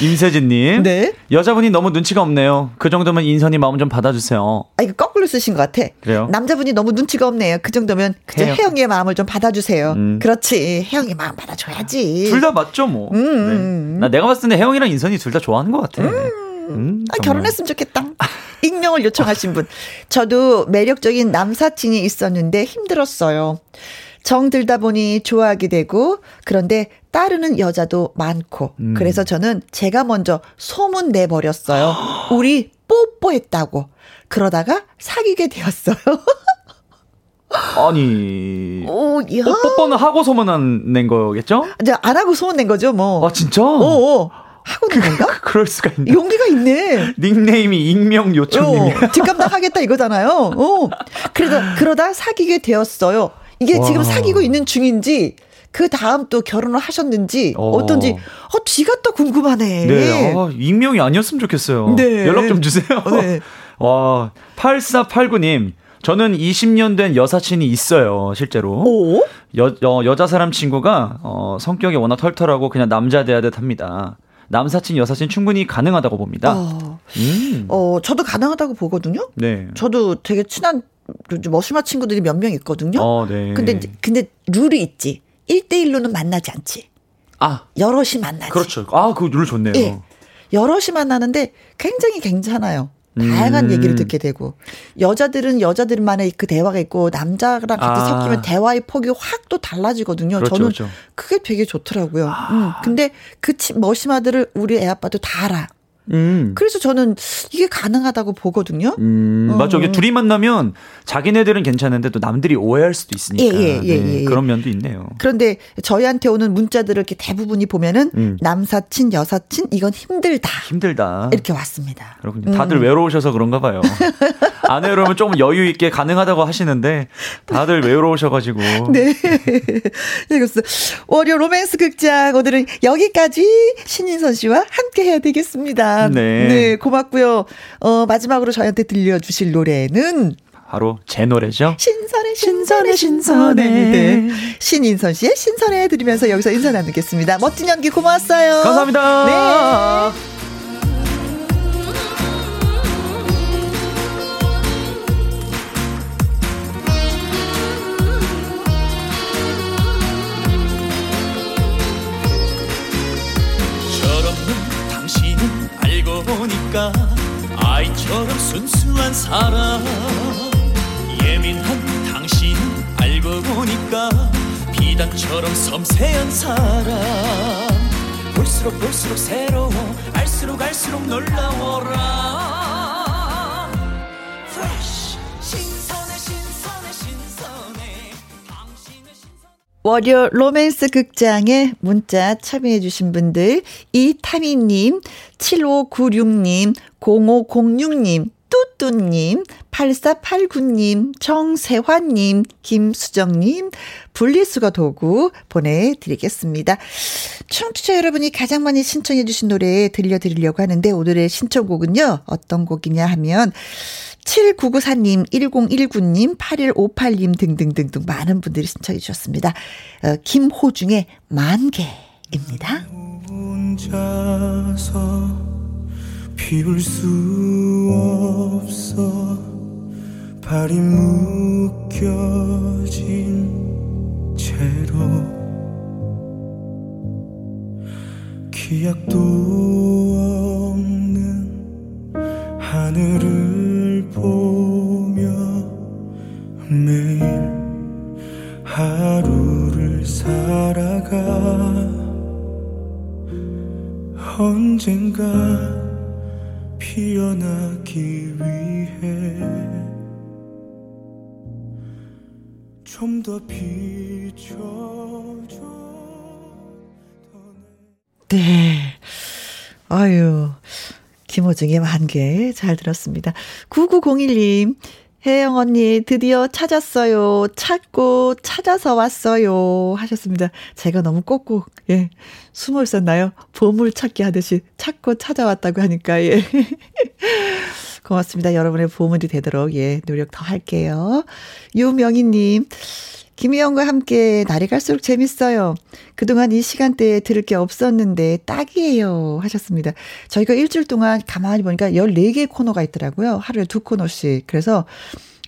네. 임세진님. 네. 여자분이 너무 눈치가 없네요. 그 정도면 인선이 마음 좀 받아주세요. 아, 이거 거꾸로 쓰신 것 같아. 그래요? 남자분이 너무 눈치가 없네요. 그 정도면 그저 혜영. 혜영이의 마음을 좀 받아주세요. 음. 그렇지. 혜영이 마음 받아줘야지. 둘 다 맞죠, 뭐. 음, 음, 네. 음. 나 내가 봤을 때 혜영이랑 인선이 둘 다 좋아하는 것 같아. 음. 음, 아, 결혼했으면 좋겠다. 익명을 요청하신 분. 저도 매력적인 남사친이 있었는데 힘들었어요. 정들다 보니 좋아하게 되고 그런데 따르는 여자도 많고 음. 그래서 저는 제가 먼저 소문 내 버렸어요. 우리 뽀뽀했다고. 그러다가 사귀게 되었어요. 아니. 오, 야. 뽀뽀는 하고 소문 낸 거겠죠? 이제 안 하고 소문 낸 거죠, 뭐. 아, 진짜? 오, 오. 하고 는 건가? 그, 그럴 수가 있네. 용기가 있네. 닉네임이 익명 요청님이야. 어, 뒷감당 하겠다 이거잖아요. 어. 그래서 그러다 사귀게 되었어요. 이게 와. 지금 사귀고 있는 중인지 그 다음 또 결혼을 하셨는지 어. 떤지 어, 쥐가 또 궁금하네. 네. 아, 익명이 아니었으면 좋겠어요. 네. 연락 좀 주세요. 네. 와, 8489님. 저는 20년 된 여사친이 있어요, 실제로. 오? 여, 여, 여자 사람 친구가, 어, 성격이 워낙 털털하고 그냥 남자 대하 듯 합니다. 남사친, 여사친 충분히 가능하다고 봅니다. 어, 음. 어 저도 가능하다고 보거든요. 네. 저도 되게 친한 머시마 친구들이 몇 명 있거든요. 어, 네. 근데, 근데 룰이 있지. 1대1로는 만나지 않지. 아. 여럿이 만나지. 그렇죠. 아, 그 룰 좋네요. 예. 여럿이 만나는데 굉장히 괜찮아요. 다양한 음. 얘기를 듣게 되고 여자들은 여자들만의 그 대화가 있고 남자랑 같이 아. 섞이면 대화의 폭이 확 또 달라지거든요. 그렇죠, 저는 그렇죠. 그게 되게 좋더라고요. 아. 음. 근데 그 머시마들을 우리 애 아빠도 다 알아. 음. 그래서 저는 이게 가능하다고 보거든요. 음, 어. 맞죠. 이게 둘이 만나면 자기네들은 괜찮은데 또 남들이 오해할 수도 있으니까. 예, 예, 예, 네, 예, 그런 면도 있네요. 그런데 저희한테 오는 문자들을 이렇게 대부분이 보면은 음. 남사친, 여사친 이건 힘들다. 힘들다. 이렇게 왔습니다. 그렇군요. 다들 음. 외로우셔서 그런가 봐요. 안 외로우면 조금 여유 있게 가능하다고 하시는데 다들 외로우셔가지고. 네. 이것은 월요 로맨스 극장 오늘은 여기까지 신인선 씨와 함께 해야 되겠습니다. 네. 네, 고맙고요. 어, 마지막으로 저희한테 들려주실 노래는 바로 제 노래죠. 신선해, 신선해, 신선해. 네. 신인선 씨의 신선해 들으면서 여기서 인사 나누겠습니다. 멋진 연기 고마웠어요. 감사합니다. 네. 보니까 아이처럼 순수한 사람. 예민한 당신은 알고 보니까 비단처럼 섬세한 사람. 볼수록 볼수록 새로워 알수록 알수록 놀라워라 월요 로맨스 극장에 문자 참여해주신 분들, 이타미님, 7596님, 0506님, 뚜뚜님, 8489님, 정세환님, 김수정님, 분리수거 도구 보내드리겠습니다. 청취자 여러분이 가장 많이 신청해주신 노래 들려드리려고 하는데 오늘의 신청곡은요, 어떤 곡이냐 하면, 7994님, 1019님, 8158님 등등등등 많은 분들이 신청해 주셨습니다. 어, 김호중의 만개입니다. 혼자서 피울 수 없어 발이 묶여진 채로 기약도 없는 하늘을 보며 매일 하루를 살아가 언젠가 피어나기 위해 좀 더 비춰줘 네. 아유. 김호중의 만개 잘 들었습니다. 9901님. 혜영 언니 드디어 찾았어요. 찾고 찾아서 왔어요. 하셨습니다. 제가 너무 꼭꼭 예 숨어 있었나요? 보물 찾기 하듯이 찾고 찾아왔다고 하니까 예 고맙습니다. 여러분의 보물이 되도록 예 노력 더 할게요. 유명희님 김희영과 함께 날이 갈수록 재밌어요. 그동안 이 시간대에 들을 게 없었는데 딱이에요. 하셨습니다. 저희가 일주일 동안 가만히 보니까 14개 코너가 있더라고요. 하루에 두 코너씩. 그래서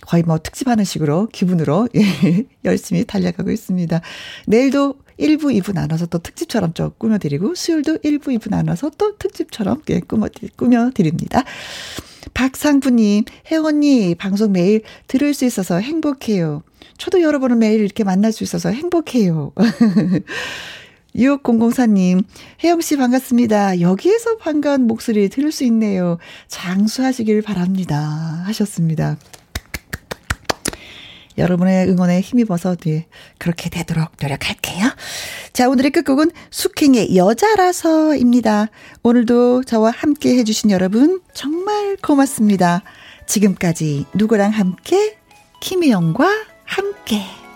거의 뭐 특집하는 식으로 기분으로 예, 열심히 달려가고 있습니다. 내일도 1부, 2부 나눠서 또 특집처럼 좀 꾸며드리고 수요일도 1부, 2부 나눠서 또 특집처럼 예, 꾸며, 꾸며드립니다. 박상부님, 혜원님, 방송 매일 들을 수 있어서 행복해요. 저도 여러분을 매일 이렇게 만날 수 있어서 행복해요. 6004님, 혜영씨 반갑습니다. 여기에서 반가운 목소리 들을 수 있네요. 장수하시길 바랍니다. 하셨습니다. 여러분의 응원에 힘입어서 네, 그렇게 되도록 노력할게요. 자, 오늘의 끝곡은 숙행의 여자라서입니다. 오늘도 저와 함께 해주신 여러분 정말 고맙습니다. 지금까지 누구랑 함께? 김혜영과 함께.